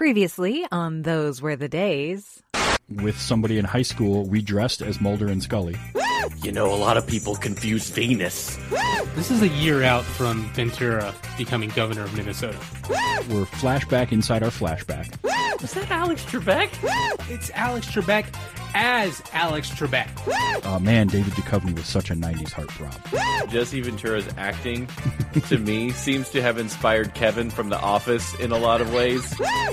Previously on Those Were the Days. With somebody in high school, we dressed as Mulder and Scully. You know, a lot of people confuse Venus. This is a year out from Ventura becoming governor of Minnesota. We're flashback inside our flashback. Was that Alex Trebek? It's Alex Trebek as Alex Trebek. Uh, man, David Duchovny was such a 90s heartthrob. Jesse Ventura's acting, to me, seems to have inspired Kevin from The Office in a lot of ways.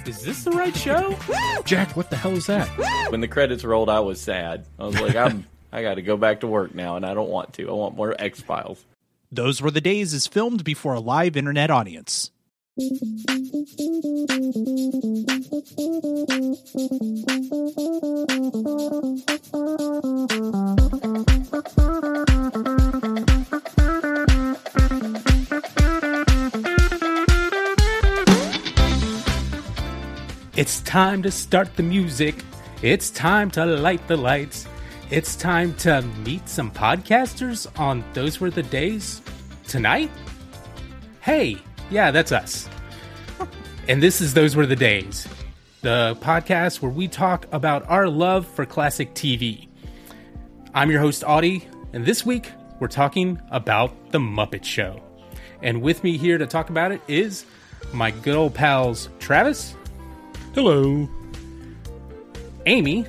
Is this the right show? Jack, what the hell is that? When the credits rolled, I was sad. I was like, I'm, I got to go back to work now, and I don't want to. I want more X Files. Those Were the Days is filmed before a live internet audience. It's time to start the music. It's time to light the lights. It's time to meet some podcasters on Those Were the Days tonight. Hey, yeah, that's us. and this is Those Were the Days, the podcast where we talk about our love for classic TV. I'm your host, Audie, and this week we're talking about The Muppet Show. And with me here to talk about it is my good old pals Travis, Hello. Amy,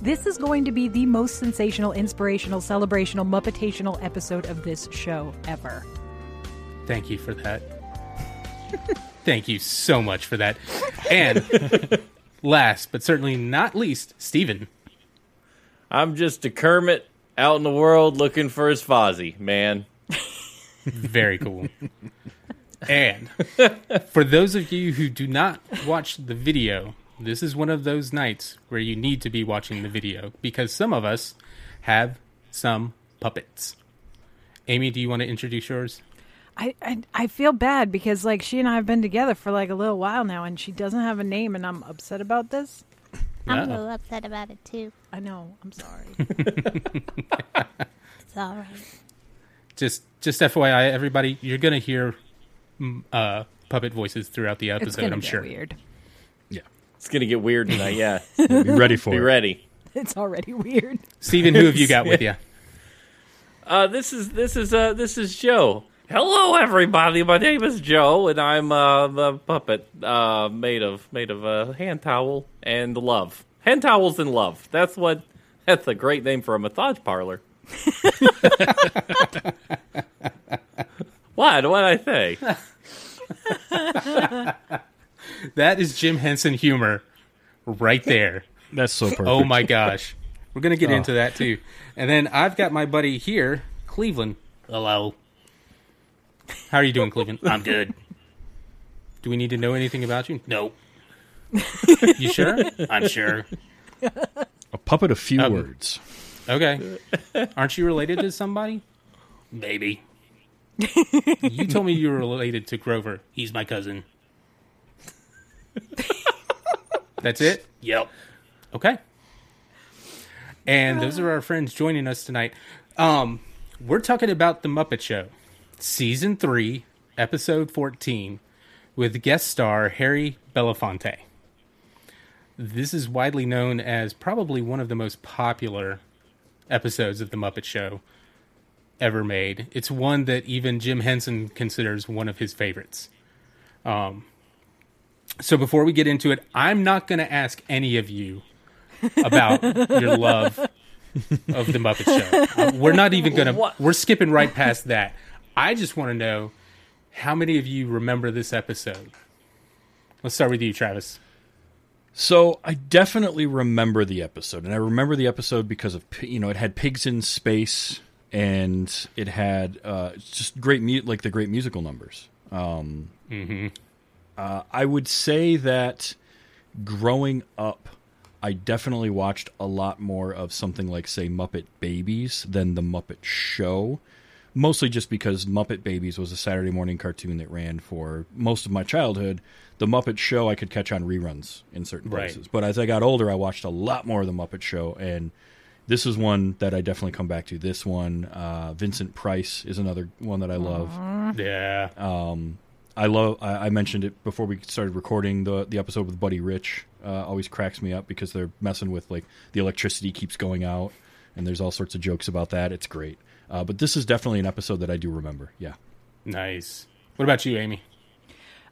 This is going to be the most sensational, inspirational, celebrational, Muppetational episode of this show ever. Thank you for that. Thank you so much for that. And last but certainly not least, Steven. I'm just a Kermit out in the world looking for his Fozzie, man. Very cool. and for those of you who do not watch the video, this is one of those nights where you need to be watching the video because some of us have some puppets. Amy, do you want to introduce yours? I, I I feel bad because like she and I have been together for like a little while now, and she doesn't have a name, and I'm upset about this. I'm a Uh-oh. little upset about it too. I know. I'm sorry. It's all right. Just just FYI, everybody, you're gonna hear mm, uh, puppet voices throughout the episode. gonna I'm get sure. weird. It's going to get weird tonight, yeah. Be ready for it. Be it. ready. It's already weird. Steven, who have you got with you? Uh, this is this is uh this is Joe. Hello, everybody. My name is Joe, and I'm uh, the puppet uh, made of made of uh, hand towel and love. Hand towels and love. That's what. That's a great name for a massage parlor. what? What I say? That is Jim Henson humor right there. That's so perfect. Oh my gosh. We're going to get Oh. into that too. And then I've got my buddy here, Cleveland. Hello. How are you doing, Cleveland? I'm good. Do we need to know anything about you? No. you sure? I'm sure. A puppet of few Um, words. Okay. Aren't you related to somebody? Maybe. you told me you were related to Grover. He's my cousin. That's it? Yep. Okay. And those are our friends joining us tonight. Um, we're talking about The Muppet Show, Season 3, Episode 14, with guest star Harry Belafonte. This is widely known as probably one of the most popular episodes of The Muppet Show ever made. It's one that even Jim Henson considers one of his favorites. Um, so before we get into it, I'm not going to ask any of you about your love of The Muppet Show. Uh, We're not even going to, we're skipping right past that. I just want to know how many of you remember this episode? Let's start with you, Travis. So I definitely remember the episode, and I remember the episode because of you know it had pigs in space, and it had uh, just great mu- like the great musical numbers. Um, uh, I would say that growing up, I definitely watched a lot more of something like say Muppet Babies than the Muppet Show. Mostly just because Muppet Babies was a Saturday morning cartoon that ran for most of my childhood. The Muppet Show I could catch on reruns in certain Right. places. But as I got older, I watched a lot more of the Muppet Show, and this is one that I definitely come back to. This one, uh, Vincent Price is another one that I love. Yeah. I love. I, I mentioned it before we started recording the the episode with Buddy Rich. Uh, always cracks me up because they're messing with like the electricity keeps going out, and there's all sorts of jokes about that. It's great. Uh, but this is definitely an episode that I do remember. Yeah. Nice. What about you, Amy?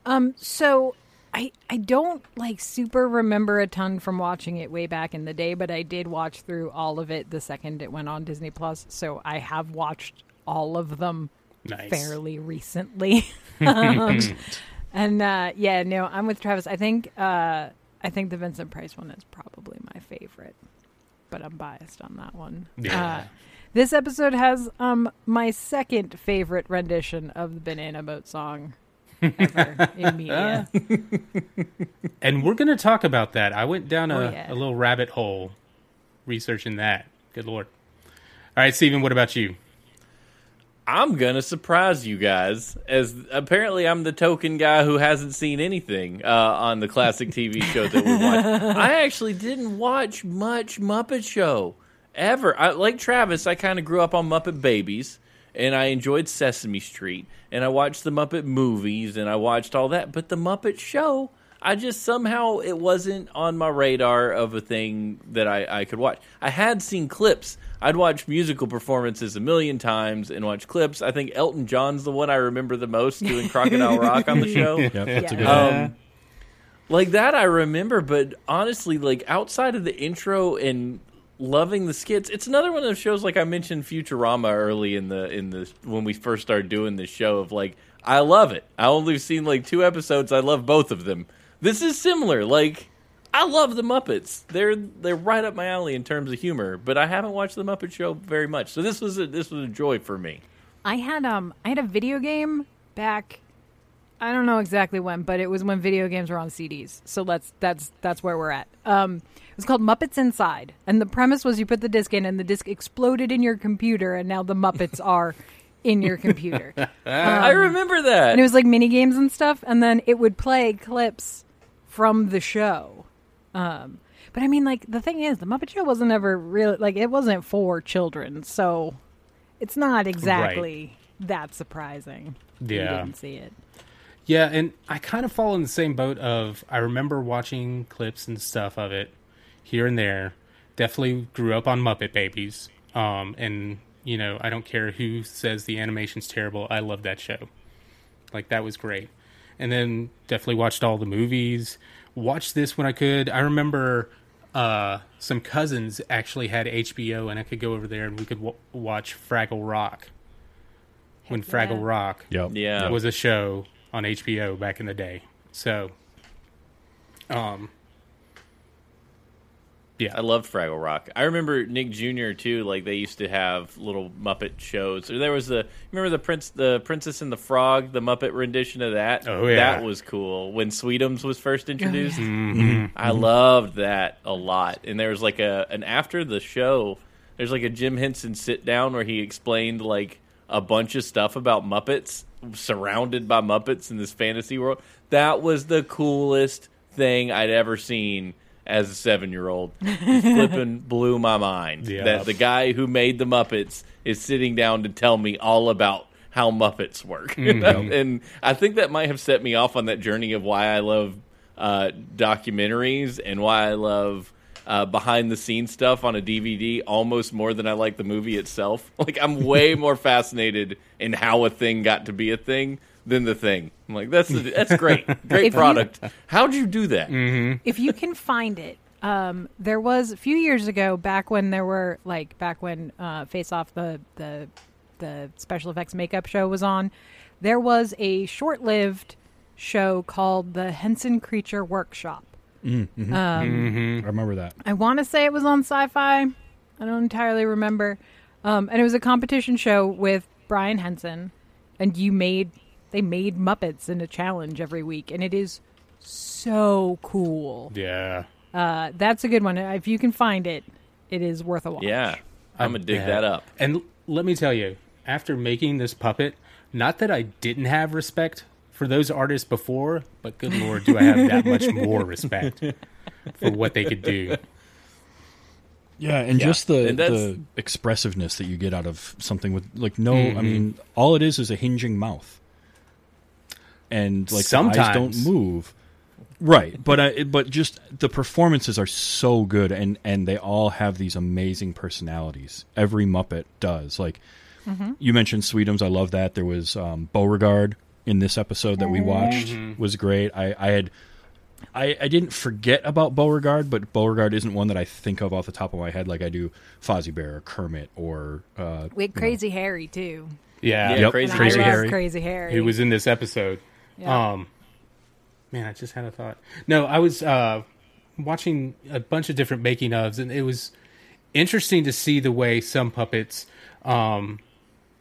Um, so I I don't like super remember a ton from watching it way back in the day, but I did watch through all of it the second it went on Disney Plus. So I have watched all of them Nice. fairly recently. um, and uh, yeah, no, I'm with Travis. I think uh, I think the Vincent Price one is probably my favorite, but I'm biased on that one. Yeah. Uh, this episode has um, my second favorite rendition of the Banana Boat song ever in media. And we're going to talk about that. I went down a, Oh, yeah. a little rabbit hole researching that. Good lord. All right, Steven, what about you? I'm gonna surprise you guys, as apparently I'm the token guy who hasn't seen anything uh, on the classic TV show that we watch. I actually didn't watch much Muppet Show ever. I, like Travis, I kind of grew up on Muppet Babies, and I enjoyed Sesame Street, and I watched the Muppet movies, and I watched all that. But the Muppet Show, I just somehow it wasn't on my radar of a thing that I, I could watch. I had seen clips. I'd watch musical performances a million times and watch clips. I think Elton John's the one I remember the most doing Crocodile Rock on the show. Yep. That's a Yeah. good one. Um, like that I remember, but honestly, like outside of the intro and loving the skits, it's another one of those shows. Like I mentioned, Futurama early in the in the when we first started doing this show. Of like, I love it. I only seen like two episodes. I love both of them. This is similar. Like I love the Muppets. They're they're right up my alley in terms of humor. But I haven't watched the Muppet Show very much, so this was a, this was a joy for me. I had um I had a video game back I don't know exactly when, but it was when video games were on CDs. So let's that's that's where we're at. Um it was called Muppets Inside. And the premise was you put the disc in and the disc exploded in your computer and now the Muppets are in your computer. I remember that. and it was like mini games and stuff and then it would play clips from the show. Um but I mean like the thing is the Muppet Show wasn't ever really like it wasn't for children. So it's not exactly that surprising. if You Yeah. didn't see it. Yeah, and I kind of fall in the same boat of I remember watching clips and stuff of it here and there. Definitely grew up on Muppet Babies. Um, and you know, I don't care who says the animation's terrible. I love that show. Like that was great. And then definitely watched all the movies. Watched this when I could. I remember uh, some cousins actually had HBO, and I could go over there and we could w- watch Fraggle Rock. When Heck Fraggle. Rock Yep. Yeah. was a show on HBO back in the day. So, um, I loved Fraggle Rock. I remember Nick Jr. too. Like they used to have little Muppet shows. There was the remember the prince, the Princess and the Frog, the Muppet rendition of that. Oh, yeah. that was cool when Sweetums was first introduced. Mm-hmm. I loved that a lot. And there was like a an after the show. There's like a Jim Henson sit down where he explained like a bunch of stuff about Muppets, surrounded by Muppets in this fantasy world. That was the coolest thing I'd ever seen as a seven year old. Flipping blew my mind. Yeah. That the guy who made the Muppets is sitting down to tell me all about how Muppets work. and I think that might have set me off on that journey of why I love uh, documentaries and why I love uh, behind the scenes stuff on a DVD almost more than I like the movie itself. Like I'm way more fascinated in how a thing got to be a thing than the thing. I'm like that's that's great, great If you- product. How'd you do that? if you can find it, um, there was a few years ago, back when there were like back when uh, Face Off the the the special effects makeup show was on, there was a short lived show called the Henson Creature Workshop. Um, I remember that. I want to say it was on Sci-Fi. I don't entirely remember. Um, and it was a competition show with Brian Henson, and you made they made Muppets in a challenge every week, and it is so cool. yeah. Uh, that's a good one. If you can find it, it is worth a watch. Yeah, I'm gonna dig Yeah. that up. And let me tell you, after making this puppet, not that I didn't have respect for those artists before, but good lord, do I have that much more respect for what they could do. Yeah, and just the, And the expressiveness that you get out of something with like no, I mean, all it is is a hinging mouth. And like Sometimes. eyes don't move. Right, but uh, but just the performances are so good, and and they all have these amazing personalities. Every Muppet does. Like you mentioned, Sweetums. I love that. There was um, Beauregard in this episode that we watched was great. I, I had I, I didn't forget about Beauregard, but Beauregard isn't one that I think of off the top of my head like I do Fozzie Bear or Kermit or uh, We had Crazy Harry too. Yeah. Yeah, Yep, Crazy And Crazy I love Harry. Crazy Harry. Who was in this episode. Yeah. Um, man, I just had a thought. No, I was uh, watching a bunch of different making ofs, and it was interesting to see the way some puppets um,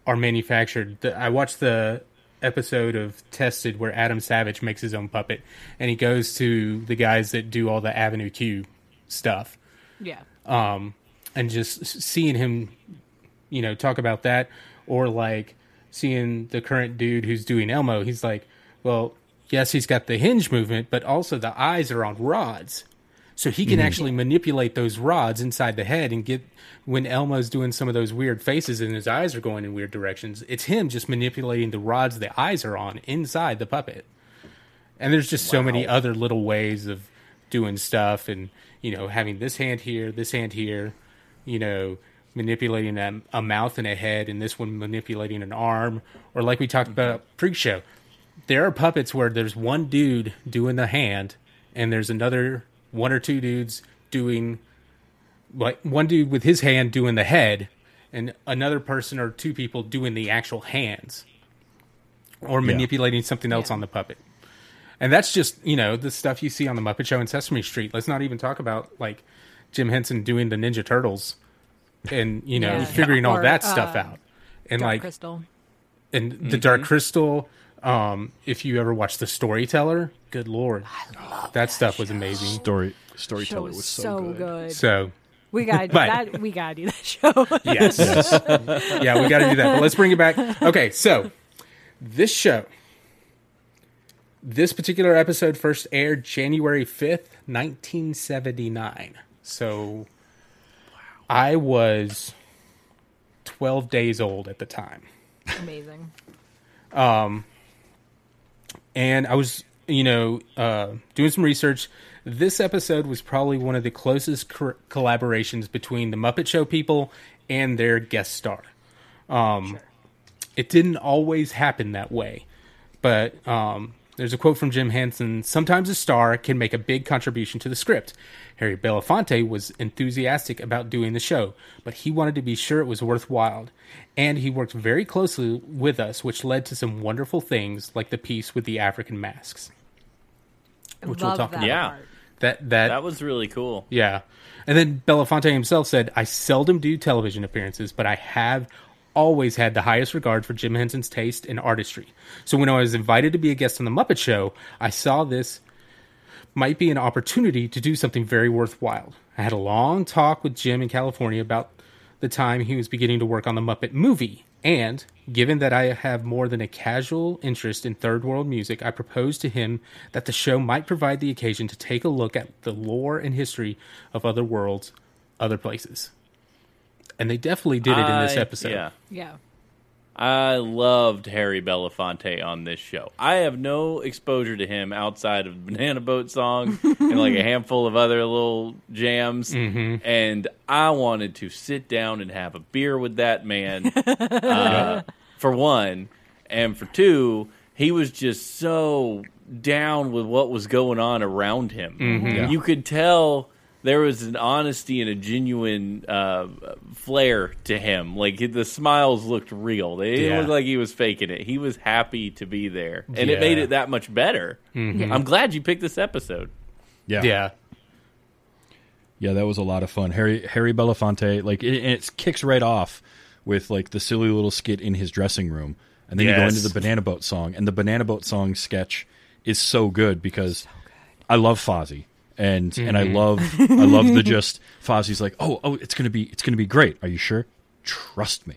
are manufactured. The, I watched the episode of Tested where Adam Savage makes his own puppet, and he goes to the guys that do all the Avenue Q stuff yeah. um, and just seeing him, you know, talk about that, or like seeing the current dude who's doing Elmo, he's like, well, yes, he's got the hinge movement, but also the eyes are on rods. So he can mm-hmm. actually manipulate those rods inside the head and get when Elmo's doing some of those weird faces and his eyes are going in weird directions. It's him just manipulating the rods the eyes are on inside the puppet. And there's just so many other little ways of doing stuff and, you know, having this hand here, this hand here, you know, manipulating a, a mouth and a head, and this one manipulating an arm. Or like we talked about mm-hmm. pre show, there are puppets where there's one dude doing the hand, and there's another one or two dudes doing, like, one dude with his hand doing the head, and another person or two people doing the actual hands or manipulating something else Yeah. on the puppet. And that's just, you know, the stuff you see on the Muppet Show and Sesame Street. Let's not even talk about like Jim Henson doing the Ninja Turtles and, you know, Yeah. figuring all Or, that stuff uh, out. And Dark like Crystal. and the Dark Crystal, um, if you ever watched The Storyteller, good lord. that, stuff was amazing. story storyteller was was so, so, good. good. So We got But- that. We gotta do that show. Yes. yeah, we got to do that. But let's bring it back. Okay, so this show, this particular episode first aired January 5th, 1979. So I was 12 days old at the time. Amazing. And I was, you know, uh, doing some research. This episode was probably one of the closest cor- collaborations between the Muppet Show people and their guest star. Um, It didn't always happen that way, but um, there's a quote from Jim Henson: "Sometimes a star can make a big contribution to the script." Harry Belafonte was enthusiastic about doing the show, but he wanted to be sure it was worthwhile, and he worked very closely with us, which led to some wonderful things like the piece with the African masks. Which we'll talk that about. Yeah. That that That was really cool. yeah. And then Belafonte himself said, I seldom do television appearances, but I have always had the highest regard for Jim Henson's taste and artistry. So when I was invited to be a guest on The Muppet Show, I saw this might be an opportunity to do something very worthwhile. I had a long talk with Jim in California about the time he was beginning to work on the Muppet movie. And given that I have more than a casual interest in third world music, I proposed to him that the show might provide the occasion to take a look at the lore and history of other worlds, other places. And they definitely did it in this I- episode. Yeah. Yeah. I loved Harry Belafonte on this show. I have no exposure to him outside of Banana Boat song and like a handful of other little jams. And I wanted to sit down and have a beer with that man, uh, for one. And for two, he was just so down with what was going on around him. You could tell there was an honesty and a genuine uh, flair to him. Like the smiles looked real. They didn't Yeah. look like he was faking it. He was happy to be there, and it made it that much better. I'm glad you picked this episode. Yeah. Yeah. Yeah, that was a lot of fun. Harry Harry Belafonte, like it, it kicks right off with like the silly little skit in his dressing room, and then you go into the Banana Boat song, and the Banana Boat song sketch is so good because I love Fozzie, and and I mm-hmm. love I love the just Fozzie's like, oh oh, it's gonna be it's gonna be great. Are you sure? Trust me,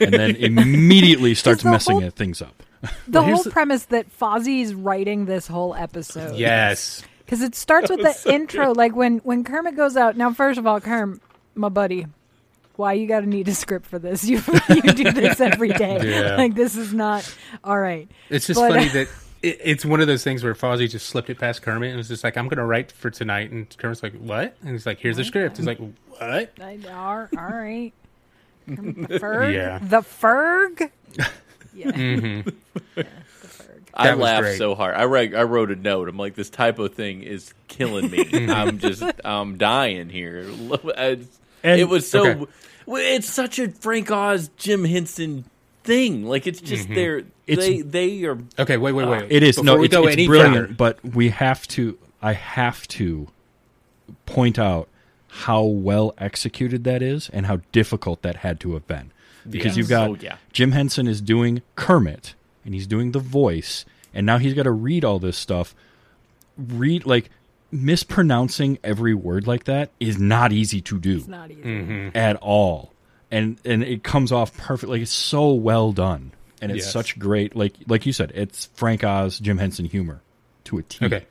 and then immediately starts messing whole- things up. The here's whole the- premise that Fozzie's writing this whole episode. Yes. Because it starts with the intro, like when when Kermit goes out. Now, first of all, Kerm, my buddy, why you got to need a script for this? You you do this every day. Yeah. Like this is not all right. It's just But- funny that it, it's one of those things where Fozzie just slipped it past Kermit and was just like, "I'm going to write for tonight," and Kermit's like, "What?" And he's like, "Here's the script." He's like, "What?" I, all, all right. The Ferg. Yeah. The Ferg. Yeah. Mm-hmm. yeah. The Ferg. I That was laughed great. so hard. I write, I wrote a note. I'm like, this typo thing is killing me. I'm just, I'm dying here. It's- And- it was so. Okay. well, It's such a Frank Oz, Jim Henson thing. Like it's just they're It's- they they are. Okay, wait, wait, wait. It is Before no, we it's, go it's any brilliant. further- But we have to. I have to point out how well executed that is, and how difficult that had to have been. Because Yes. you've got Oh, yeah. Jim Henson is doing Kermit, and he's doing the voice, and now he's got to read all this stuff. Read like mispronouncing every word like that is not easy to do It's not easy. Mm-hmm. at all and and it comes off perfect like it's so well done and it's Yes. such great like like you said it's frank oz jim henson humor to a t Okay.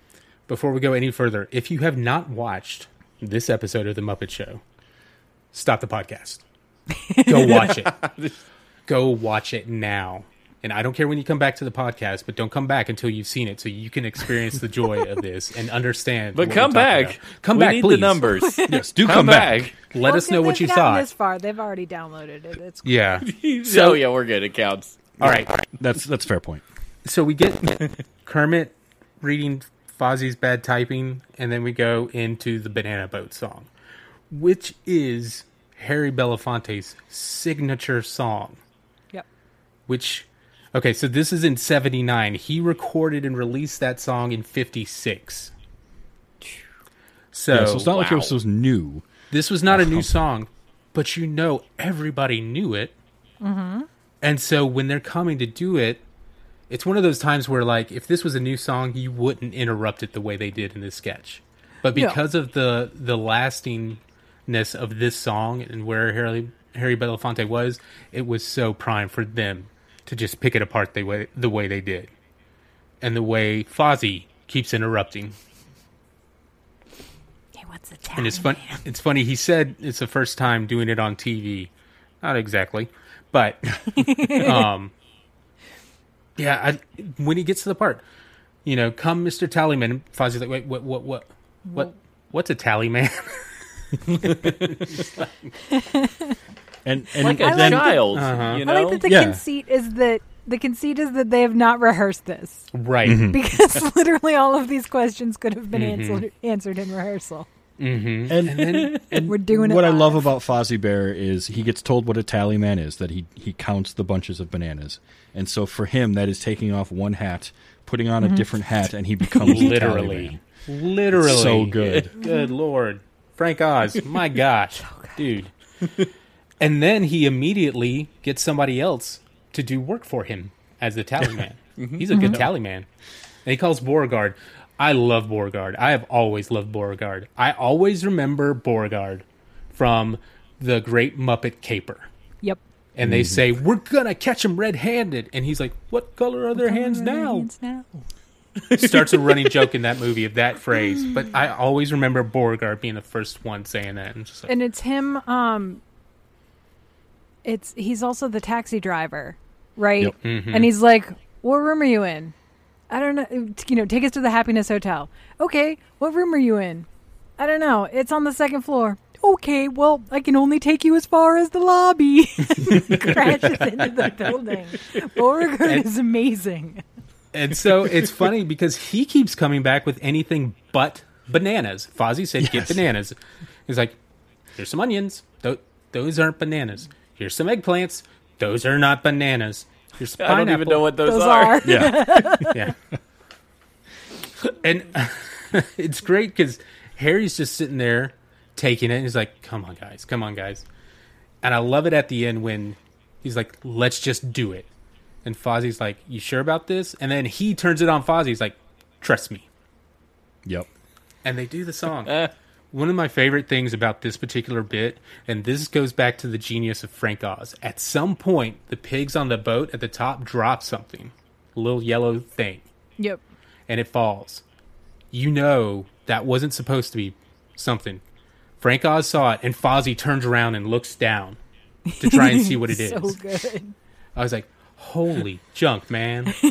Before we go any further, if you have not watched this episode of The Muppet Show, stop the podcast. Go watch it. Go watch it now. And I don't care when you come back to the podcast, but don't come back until you've seen it so you can experience the joy of this and understand. But what come we're back. about. Come we back, need please. the numbers. yes do come, come, back, back. Let Well, us know what you gotten thought. This far, they've already downloaded it. It's Yeah. oh yeah, we're good. It counts. All right. that's that's a fair point So we get Kermit reading Fozzie's bad typing, and then we go into the Banana Boat song, which is Harry Belafonte's signature song. yep. Which, okay, so this is in '79. He recorded and released that song in '56. So, yeah, so it's not like it wow. was new this was not a new song, but you know everybody knew it. Mm-hmm. And so when they're coming to do it, it's one of those times where, like, if this was a new song, you wouldn't interrupt it the way they did in this sketch. But Yeah. because of the the lastingness of this song and where Harry Harry Belafonte was, it was so prime for them to just pick it apart the way the way they did, and the way Fozzie keeps interrupting. Hey, what's the And it's fun. It's funny. He said it's the first time doing it on TV. Not exactly, but um, yeah. I, when he gets to the part, you know, come Mister Tallyman. Fozzie's like, wait, what, what, what, what, what's a tallyman? and and Like a I like then the- child, Uh-huh. you I know. like that the Yeah. conceit is that the conceit is that they have not rehearsed this right. because literally all of these questions could have been Mm-hmm. answered answered in rehearsal. Mm-hmm. and, then and We're doing it what I love about Fozzie Bear is he gets told what a tally man is that he he counts the bunches of bananas, and so for him that is taking off one hat, putting on a mm-hmm. different hat, and he becomes the tally literally, man. literally, So good. Good lord, Frank Oz. My gosh, dude. and then he immediately gets somebody else to do work for him as the tally man. Mm-hmm. He's a good tally man. And he calls Beauregard. I love Beauregard. I have always loved Beauregard. I always remember Beauregard from the Great Muppet Caper. Yep. And they say, We're gonna catch him red handed. And he's like, What color are their hands now? Hands now. starts a running joke in that movie of that phrase. But I always remember Beauregard being the first one saying that. And just like, And it's him. Um, it's he's also the taxi driver, right? Yep. Mm-hmm. And he's like, "What room are you in?" I don't know. You know, take us to the Happiness Hotel. Okay, what room are you in? I don't know. It's on the second floor. Okay, well, I can only take you as far as the lobby. Crashes into the building. Beauregard is amazing. and so it's funny because he keeps coming back with anything but bananas. Fozzie said, "Get bananas." He's like, "Here's some onions. Tho- those aren't bananas. Here's some eggplants. Those are not bananas. Here's I don't even know what those, Those are. are. Yeah, yeah. And it's great because Harry's just sitting there taking it. And he's like, "Come on, guys, come on, guys." And I love it at the end when he's like, "Let's just do it." And Fozzie's like, "You sure about this?" And then he turns it on Fozzie. He's like, "Trust me." yep. And they do the song. Uh, One of my favorite things about this particular bit, and this goes back to the genius of Frank Oz. At some point, the pigs on the boat at the top drop something, a little yellow thing Yep. and it falls. You know that wasn't supposed to be something. Frank Oz saw it, and Fozzie turns around and looks down to try and see what it is. So good. I was like, "Holy junk, man!"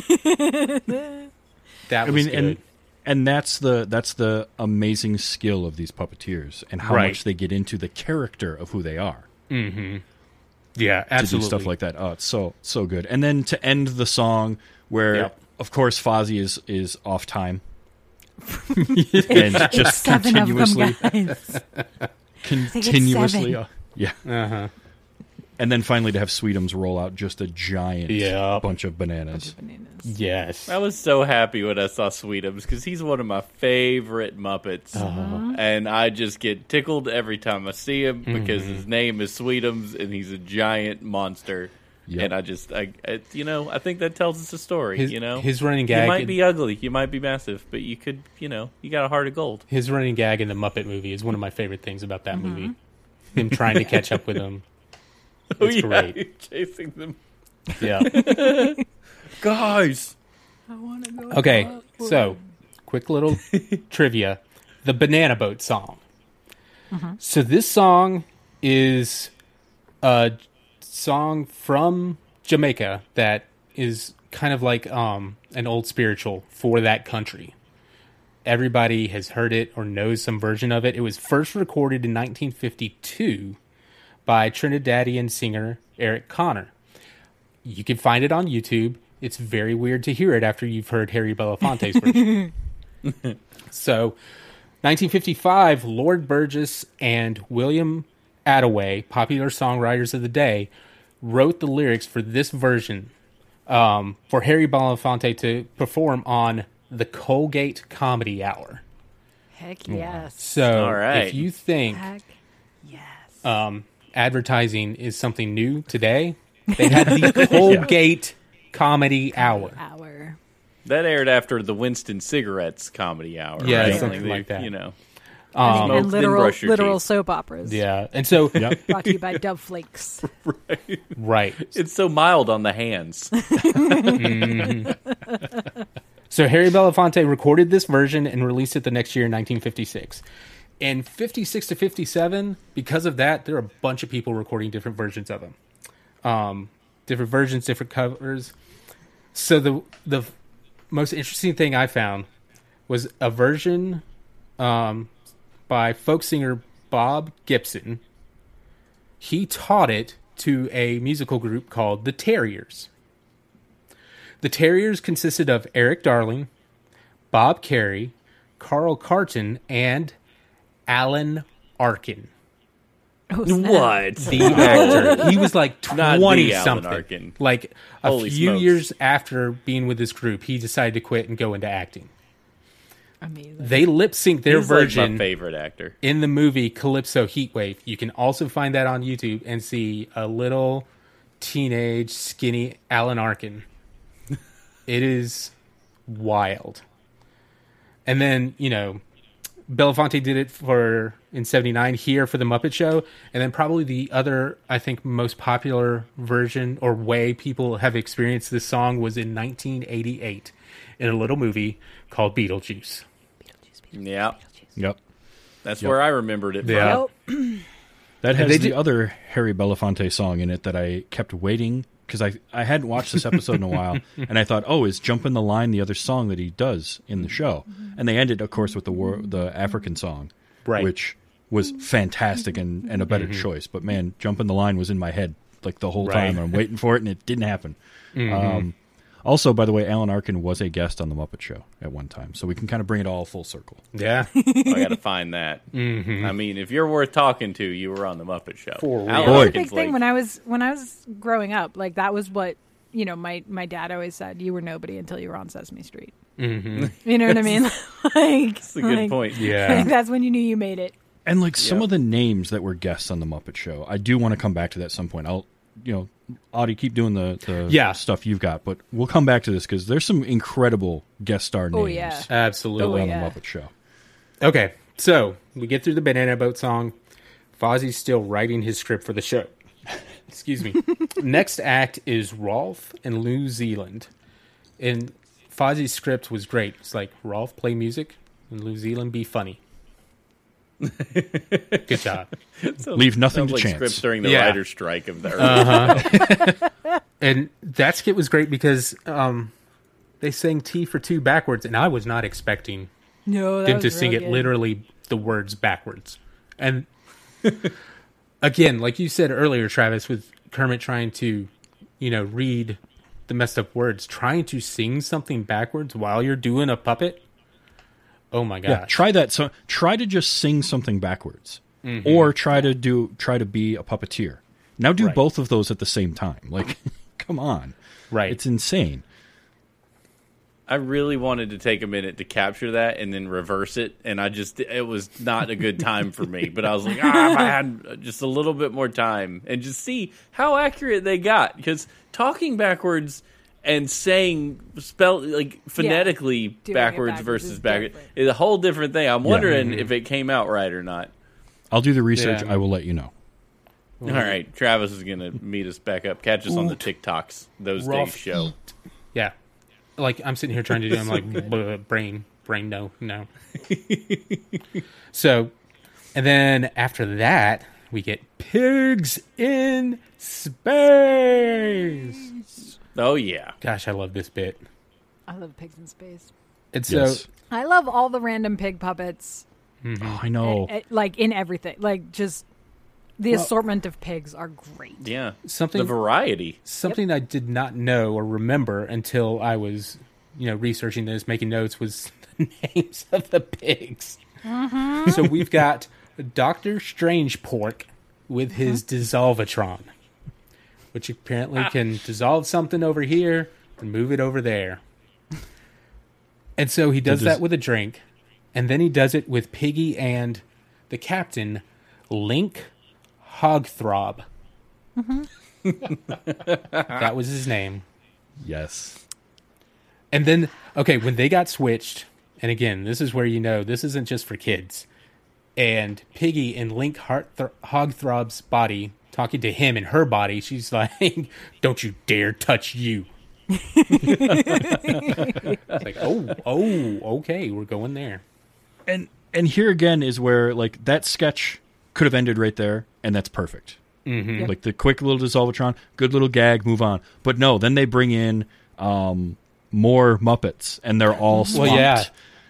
That I was mean, good. and and that's the that's the amazing skill of these puppeteers and how Right. much they get into the character of who they are yeah, to absolutely do stuff like that. Oh, it's so so good. And then to end the song, where Yep. of course Fozzie is is off time, and just Seven of continuously them, guys. continuously, uh, yeah. Uh-huh. And then finally to have Sweetums roll out just a giant Yep. bunch of bananas. Bananas. Yes. I was so happy when I saw Sweetums because he's one of my favorite Muppets, uh-huh. Uh-huh. and I just get tickled every time I see him mm-hmm. because his name is Sweetums and he's a giant monster. Yep. And I just, I, I, you know, I think that tells us a story. His- you know, his running gag. You gag might be ugly, you might be massive, but you could, you know, you got a heart of gold. His running gag in the Muppet movie is one of my favorite things about that Mm-hmm. movie. Him trying to catch up with him. Oh, It's yeah, great. you're chasing them, Yeah. guys. Okay, so quick little trivia: the Banana Boat song. So this song is a song from Jamaica that is kind of like um, an old spiritual for that country. Everybody has heard it or knows some version of it. It was first recorded in 1952 by Trinidadian singer Eric Connor. You can find it on YouTube. It's very weird to hear it after you've heard Harry Belafonte's version. so, 1955, Lord Burgess and William Attaway, popular songwriters of the day, wrote the lyrics for this version um, for Harry Belafonte to perform on the Colgate Comedy Hour. Heck yes. So, All right. If you think Heck yes. um, advertising is something new today, They had the Colgate Comedy Hour. Hour. That aired after the Winston Cigarettes comedy hour. Yeah, right? something they- like that. You know, and, and literal literal teeth. soap operas. Yeah, and so Yep. Brought to you by Dove Flakes. right. it's so mild on the hands. Mm-hmm. So Harry Belafonte recorded this version and released it the next year in 1956. In 56 to 57, because of that, there are a bunch of people recording different versions of them. Um, different versions, different covers. So the the most interesting thing I found was a version um, by folk singer Bob Gibson. He taught it to a musical group called the Tarriers. The Tarriers consisted of Erik Darling, Bob Carey, Carl Carton, and Alan Arkin. Oh, what? The actor. He was like 20 Alan something. Arkin. Like a Holy few smokes. years after being with this group, he decided to quit and go into acting. Amazing. They lip sync their He's like version my favorite actor. in the movie Calypso Heatwave. You can also find that on YouTube and see a little teenage skinny Alan Arkin. it is wild. And then, you know, Belafonte did it for in 79 here for the Muppet Show and then probably the other I think most popular version or way people have experienced this song was in 1988 in a little movie called Beetlejuice. Yeah, Yep. that's Yep. where I remembered it. Yeah. From. Yep. That has they the did- other Harry Belafonte song in it that I kept waiting because I I hadn't watched this episode in a while, and I thought, oh, is "Jump in the Line" the other song that he does in the show? Mm-hmm. And they ended, of course, with the war, the African song, Right. which was fantastic and, and a better mm-hmm. choice. But man, "Jump in the Line" was in my head like the whole Right. time. and I'm waiting for it, and it didn't happen. Mm-hmm. Um, also, by the way, Alan Arkin was a guest on the Muppet Show at one time, so we can kind of bring it all full circle. Yeah. I got to find that. I mean, if you're worth talking to, you were on the Muppet Show. For real. Alan That was a Arkin's big thing like- when I was when I was growing up. Like that was what you know. My my dad always said, "You were nobody until you were on Sesame Street." Mm-hmm. You know what I mean? like, That's a good like- point. Yeah. like, that's when you knew you made it. And like some Yep. of the names that were guests on the Muppet Show, I do want to come back to that at some point. I'll, you know, Audie, keep doing the, the Yeah. stuff you've got, but we'll come back to this because there's some incredible guest star oh, names Oh, yeah. that Absolutely. were on yeah. the Muppet Show. Okay, so we get through the Banana Boat song. Fozzie's still writing his script for the show. Excuse me. Next act is Rolf and New Zealand. And Fozzie's script was great. It's like Rolf play music and New Zealand be funny. Good job. Leave nothing to like chance. scripts during the Yeah. writer's strike of the early And that skit was great because um, they sang Tea for Two backwards, and I was not expecting No, them to sing real it good. literally the words backwards. And again, like you said earlier, Travis, with Kermit trying to, you know, read the messed up words, trying to sing something backwards while you're doing a puppet. Oh my god! Yeah, try that. So try to just sing something backwards, or try to do try to be a puppeteer. Now do Right. both of those at the same time. Like, come on, right. it's insane. I really wanted to take a minute to capture that and then reverse it, and I just it was not a good time for me. But I was like, ah, if I had just a little bit more time and just see how accurate they got, because talking backwards and saying spell like phonetically Doing it backwards, backwards versus is backwards different. is a whole different thing. I'm wondering mm-hmm. if it came out right or not. I'll do the research. Yeah. I will let you know. All mm-hmm. right, Travis is gonna meet us back up, catch us on the TikToks those Rough days show. yeah. Like I'm sitting here trying to do I'm like brain brain no no. so and then after that we get pigs in space. Oh yeah, Gosh, I love this bit. I love pigs in space. And so I love all the random pig puppets, Oh, I know. eh, eh, like in everything. Like just the assortment of pigs are great. yeah, Something- the variety. something I did not know or remember until I was, you know, researching this, making notes was the names of the pigs. So we've got Doctor Strangepork with his Dissolvatron, which apparently can dissolve something over here and move it over there. And so he does dis- that with a drink, and then he does it with Piggy and the captain, Link Hogthrob. Mm-hmm. that was his name. yes. And then, okay, when they got switched, and again, this is where you know this isn't just for kids. And Piggy in Link Heart Th- Hogthrob's body, talking to him in her body, she's like, "Don't you dare touch you." it's like, oh, oh, okay, we're going there. And and here again is where like that sketch could have ended right there, and that's perfect. Mm-hmm. Like the quick little dissolvatron, good little gag, move on. But no, then they bring in um, more Muppets, and they're all Well, yeah,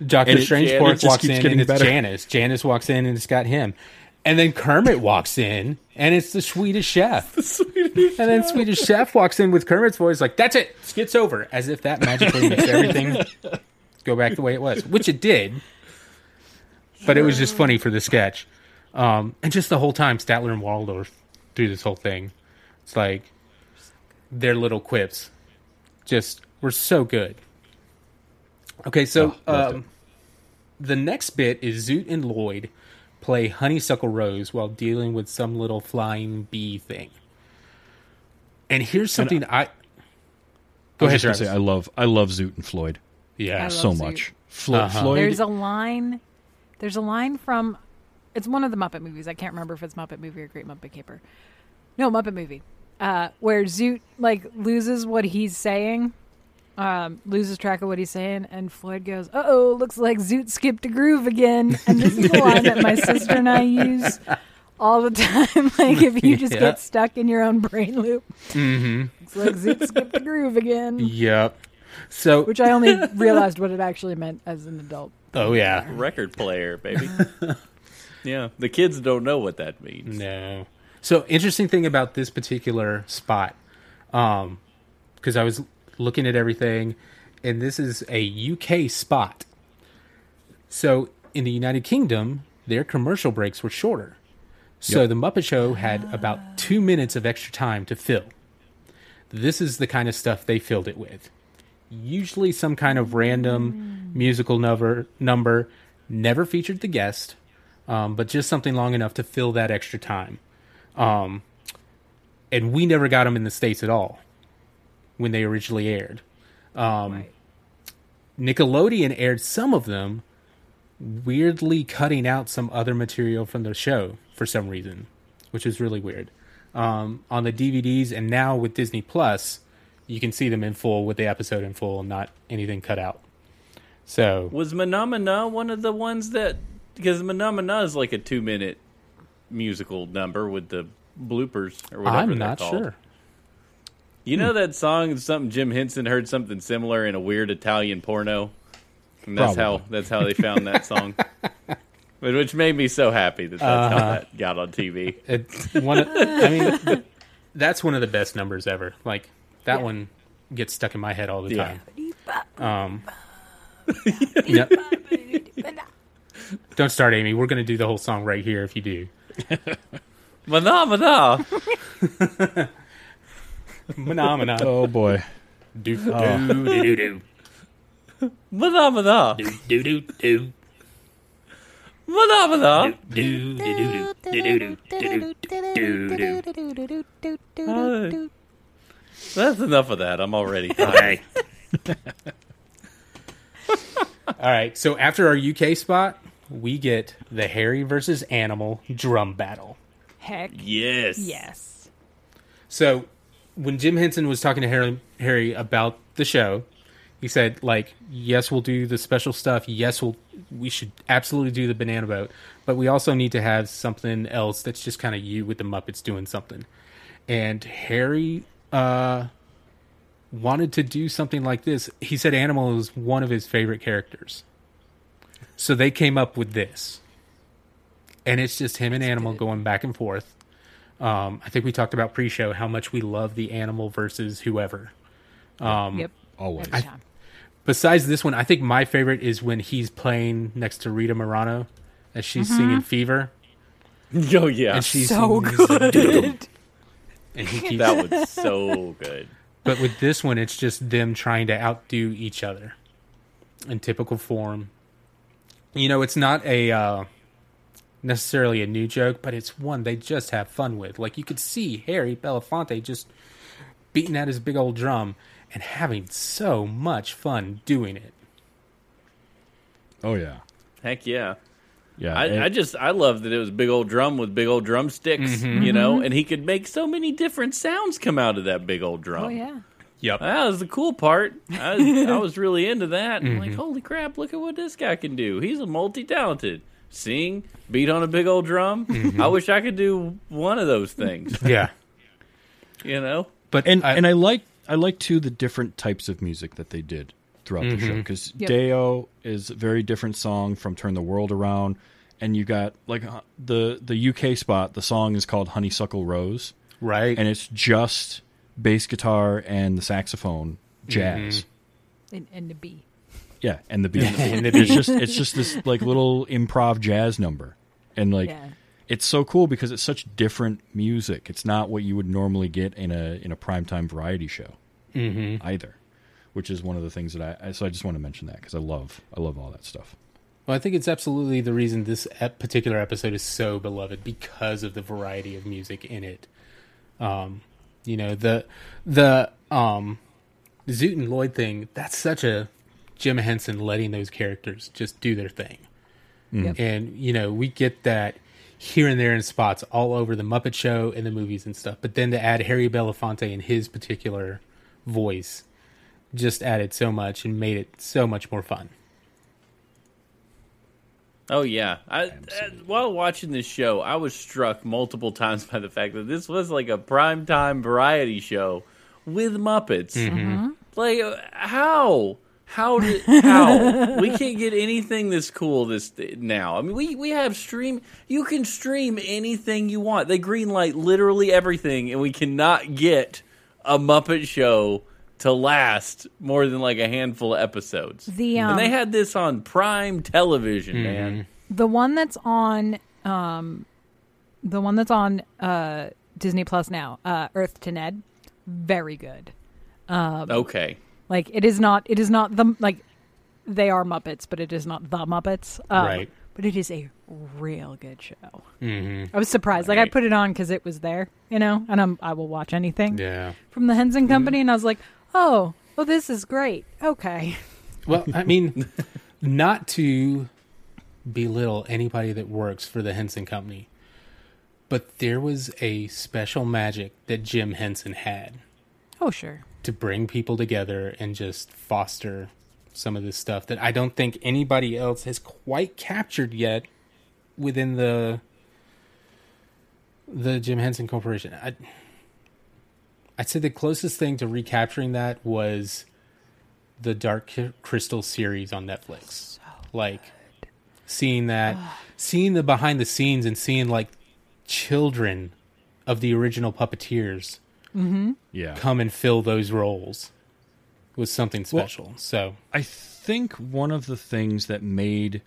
Doctor And it- Strange Janice walks in, and it's better. Janice. Janice walks in, and it's got him. And then Kermit walks in, and it's the Swedish Chef. And then Swedish Chef walks in with Kermit's voice, like, "That's it, skits over," as if that magically makes everything go back the way it was, which it did. But it was just funny for the sketch, um, and just the whole time Statler and Waldorf through this whole thing. It's like their little quips just were so good. Okay, so Oh, um, the next bit is Zoot and Floyd play Honeysuckle Rose while dealing with some little flying bee thing. And here's something I. I Go was ahead, just Travis. say I love I love Zoot and Floyd yeah. So Zoot. much. Flo- Uh-huh. Floyd, There's a line. There's a line from. It's one of the Muppet movies. I can't remember if it's Muppet movie or Great Muppet Caper. No, Muppet movie. Uh, where Zoot like loses what he's saying, um, loses track of what he's saying, and Floyd goes, "Uh oh, looks like Zoot skipped a groove again." And this is the line that my sister and I use all the time. like if you just Yeah. get stuck in your own brain loop, mm-hmm. it's like Zoot skipped a groove again. Yep. So, Which I only realized what it actually meant as an adult. oh yeah, record player, baby. yeah, the kids don't know what that means. no. So interesting thing about this particular spot, um, because I was looking at everything, and this is a UK spot. So in the United Kingdom, their commercial breaks were shorter. So the Muppet Show had about two minutes of extra time to fill. This is the kind of stuff they filled it with. Usually some kind of random musical number, number never featured the guest, um, but just something long enough to fill that extra time. Um, and we never got them in the States at all when they originally aired. Um, Right. Nickelodeon aired some of them, weirdly cutting out some other material from the show for some reason, which is really weird. Um, on the DVDs and now with Disney Plus, you can see them in full with the episode in full not anything cut out. So Was Mahna Mahna one of the ones that because Mahna Mahna is like a two minute musical number with the bloopers or whatever I'm not sure. You know that song? Something Jim Henson heard something similar in a weird Italian porno, and that's how that's how they found that song. Which made me so happy that that's how Uh-huh. that got on TV. It's one. Of, I mean, that's one of the best numbers ever. Like that Yeah. one gets stuck in my head all the Yeah. time. Um, yep. Don't start, Amy. We're going to do the whole song right here if you do. Mana mana. Phenomena. Oh boy. Do do do do Mahna mahna. do do do do Mahna mahna. do do do do do do do. That's enough of that. I'm already Okay. All right. So after our UK spot, we get the Harry versus Animal drum battle. Heck Yes. yes. So when Jim Henson was talking to Harry, Harry about the show, he said, like, yes, we'll do the special stuff. Yes, we'll we should absolutely do the banana boat, but we also need to have something else that's just kind of you with the Muppets doing something. And Harry uh, wanted to do something like this. He said Animal was one of his favorite characters, so they came up with this. And it's just him and Animal going back and forth. Um, I think we talked about pre-show how much we love the animal versus whoever. yep. Always. Every time. Besides this one, I think my favorite is when he's playing next to Rita Moreno as she's Mm-hmm. singing "Fever" Oh yeah. and she's So singing, like, good. and he keeps, that was so good. But with this one, it's just them trying to outdo each other in typical form. You know, it's not a uh, necessarily a new joke, but it's one they just have fun with. Like you could see Harry Belafonte just beating at his big old drum and having so much fun doing it. Oh yeah. Heck yeah. Yeah. I, it- I just I love that it was big old drum with big old drumsticks, mm-hmm. you know, mm-hmm. and he could make so many different sounds come out of that big old drum. Oh yeah. Yep. That was the cool part. I was, I was really into that. I'm like, mm-hmm. holy crap, look at what this guy can do. He's a multi talented. Sing, beat on a big old drum. Mm-hmm. I wish I could do one of those things, Yeah. you know? But and I, and I like I like too the different types of music that they did throughout the show mm-hmm. because Yep. Day-O is a very different song from Turn the World Around, and you got like uh, the the UK spot. The song is called Honeysuckle Rose, right. and it's just bass guitar and the saxophone jazz. Mm-hmm. And, and the B. Yeah, and the beat. And the it's just it's just this like little improv jazz number, and like Yeah. it's so cool because it's such different music. It's not what you would normally get in a in a primetime variety show mm-hmm. either, which is one of the things that I, I so I just want to mention that because I love I love all that stuff. Well, I think it's absolutely the reason this particular episode is so beloved because of the variety of music in it. Um, you know the the um, Zoot and Floyd thing. That's such a Jim Henson letting those characters just do their thing, Yep. and you know we get that here and there in spots all over the Muppet Show and the movies and stuff. But then to add Harry Belafonte in his particular voice just added so much and made it so much more fun. Oh yeah. I, uh, while watching this show, I was struck multiple times by the fact that this was like a primetime variety show with Muppets. Like uh, how? How did how we can't get anything this cool this now? I mean, we we have stream. You can stream anything you want. They greenlight literally everything, and we cannot get a Muppet show to last more than like a handful of episodes. The um, and they had this on prime television, man. the one that's on um the one that's on uh Disney Plus now, uh Earth to Ned, very good. Okay. Like it is not it is not the like they are Muppets, but it is not the Muppets. Um, Right. But it is a real good show. Mm-hmm. I was surprised. Like I put it on because it was there, you know, and I'm I will watch anything Yeah. from the Henson Company, and I was like, oh, oh, this is great. Okay, Well, I mean, not to belittle anybody that works for the Henson Company, but there was a special magic that Jim Henson had oh sure, to bring people together and just foster some of this stuff that I don't think anybody else has quite captured yet within the the Jim Henson Corporation. I I'd say the closest thing to recapturing that was the Dark Crystal series on Netflix. like seeing that, seeing the behind the scenes and seeing like children of the original puppeteers Mm-hmm. Yeah. come and fill those roles was something special. so I think one of the things that made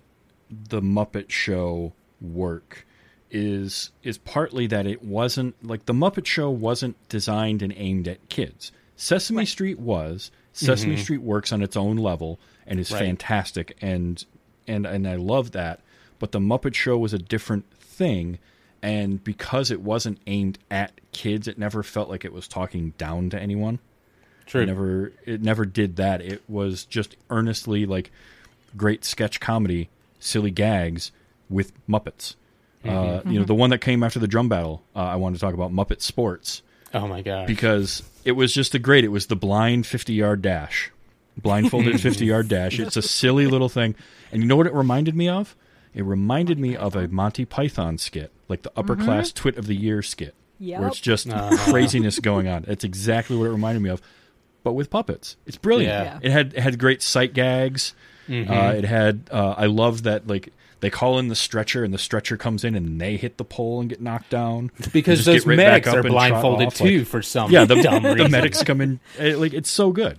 the Muppet Show work is is partly that it wasn't like the Muppet Show wasn't designed and aimed at kids. Sesame Street was. Sesame mm-hmm. Street works on its own level and is Right. fantastic and and and I love that. But the Muppet Show was a different thing and because it wasn't aimed at kids, it never felt like it was talking down to anyone. true. It never it never did that. It was just earnestly like great sketch comedy, silly gags with Muppets. Uh, you know, the one that came after the drum battle, uh, I wanted to talk about Muppet Sports oh my god. because it was just a great. It was the blind fifty yard dash, blindfolded fifty yard dash. It's a silly little thing, and you know what it reminded me of? It reminded me of a Monty Python skit, like the upper class twit of the year skit, where it's just craziness going on. It's exactly what it reminded me of, but with puppets. It's brilliant. Yeah. Yeah. It had it had great sight gags. Uh, it had. Uh, I love that like. They call in the stretcher, and the stretcher comes in, and they hit the pole and get knocked down. because those right medics are blindfolded off, like- too for some yeah, the, dumb the reason. medics come in. eh, Like it's so good.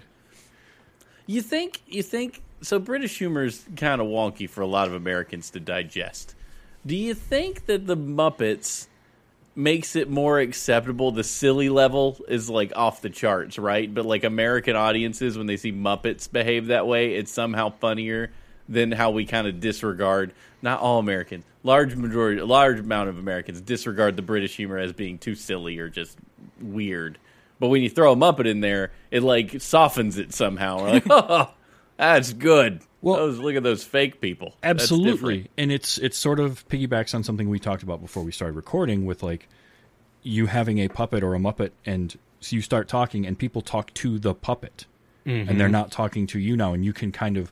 You think you think so British humor is kind of wonky for a lot of Americans to digest. Do you think that the Muppets makes it more acceptable? The silly level is like off the charts, right? But like American audiences when they see Muppets behave that way, it's somehow funnier than how we kind of disregard not all Americans, large majority large amount of Americans disregard the British humor as being too silly or just weird. But when you throw a Muppet in there, it like softens it somehow. We're like, oh, that's good. Well- those, look at those fake people. Absolutely, and it's it's sort of piggybacks on something we talked about before we started recording with like you having a puppet or a muppet, and so you start talking, and people talk to the puppet, and they're mm-hmm. not talking to you now, and you can kind of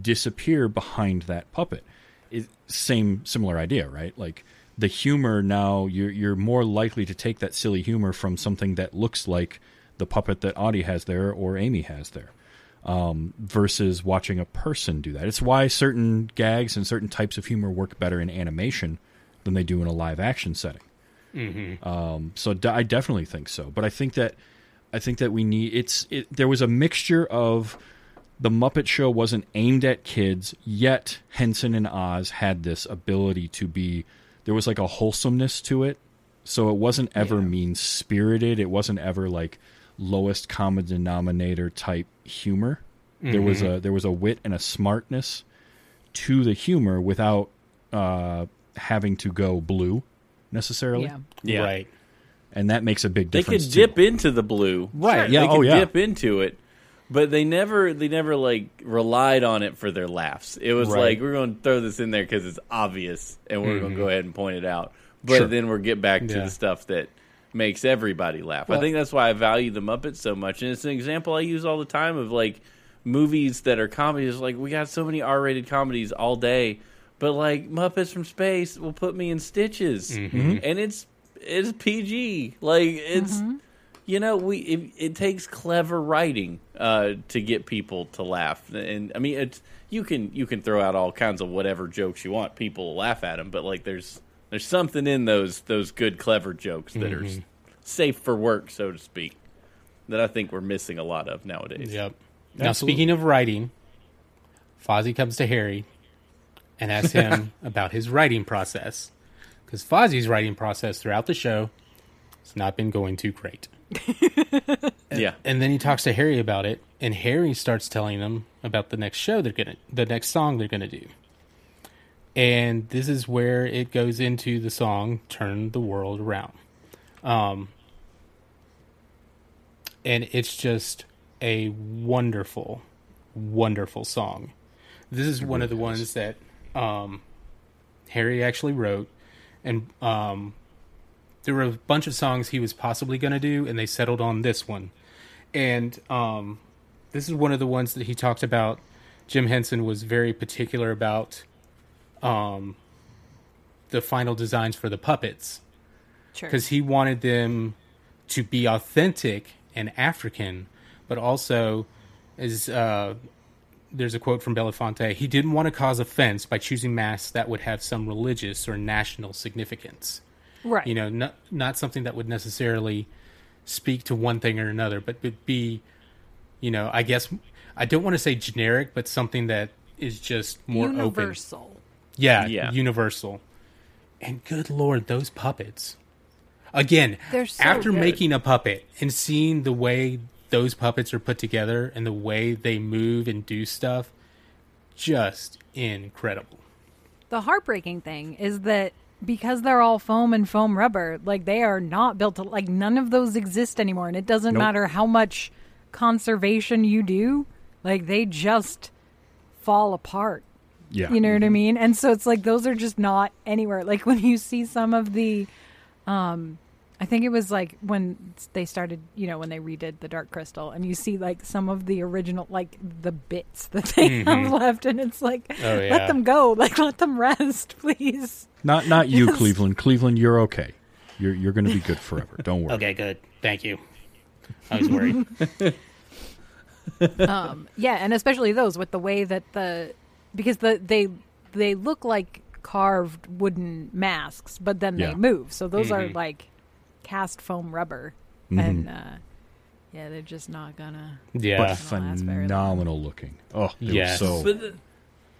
disappear behind that puppet. It, same similar idea, right? Like the humor now, you're you're more likely to take that silly humor from something that looks like the puppet that Audie has there or Amy has there um, versus watching a person do that. It's why certain gags and certain types of humor work better in animation than they do in a live action setting. Um, so d- I definitely think so. But I think that I think that we need it's it, there was a mixture of the Muppet Show wasn't aimed at kids, yet Henson and Oz had this ability to be there was like a wholesomeness to it. So it wasn't ever mean spirited. It wasn't ever like lowest common denominator type humor. There was a there was a wit and a smartness to the humor without uh, having to go blue necessarily, Yeah. Yeah. Right. and that makes a big difference. They difference. could too. dip into the blue, Right, yeah, They oh, could yeah. dip into it, but they never, they never like relied on it for their laughs. It was Right. like we're going to throw this in there because it's obvious, and we're going to go ahead and point it out. But Sure. then we'll get back to Yeah. the stuff that makes everybody laugh. I think that's why I value the Muppets so much, and it's an example I use all the time of like movies that are comedies. Like we got so many R-rated comedies all day, but like Muppets from Space will put me in stitches, and it's it's PG. Like it's you know we it, it takes clever writing uh, to get people to laugh, and I mean it's you can you can throw out all kinds of whatever jokes you want, people will laugh at them, but like there's there's something in those those good clever jokes that are mm-hmm. safe for work, so to speak, that I think we're missing a lot of nowadays. Yep. Now, speaking of writing, Fozzie comes to Harry and asks him about his writing process. Because Fozzie's writing process throughout the show has not been going too great. Yeah, And then he talks to Harry about it, and Harry starts telling them about the next show they're gonna, the next song they're gonna do. And this is where it goes into the song "Turn the World Around," um, and it's just a wonderful, wonderful song. This is one of the ones that um, Harry actually wrote, and um, there were a bunch of songs he was possibly going to do, and they settled on this one. And um, this is one of the ones that he talked about. Jim Henson was very particular about um, the final designs for the puppets Sure. because he wanted them to be authentic and African, but also as uh, there's a quote from Belafonte, he didn't want to cause offense by choosing masks that would have some religious or national significance. Right. You know, not not something that would necessarily speak to one thing or another, but would be, you know, I guess I don't want to say generic, but something that is just more open. Universal. Yeah, Yeah. universal. And good lord, those puppets. Again, They're so after good. making a puppet and seeing the way those puppets are put together and the way they move and do stuff, just incredible. The heartbreaking thing is that because they're all foam and foam rubber, like they are not built to like none of those exist anymore and it doesn't Nope. matter how much conservation you do, like they just fall apart. Yeah. You know what I mean? And so it's like those are just not anywhere. Like when you see some of the um I think it was like when they started, you know, when they redid the Dark Crystal and you see like some of the original like the bits that they have left and it's like Mm-hmm. Oh, let them go, like let them rest, please. Not not you, Yes. Cleveland. Cleveland, you're okay. You're you're going to be good forever. Don't worry. Okay, good. Thank you. I was worried. um yeah and especially those with the way that the because the they they look like carved wooden masks but then Yeah. they move so those are Mhm. like cast foam rubber Mhm. and uh yeah they're just not gonna yeah. But last phenomenal looking. Oh, it Yes. was so But th-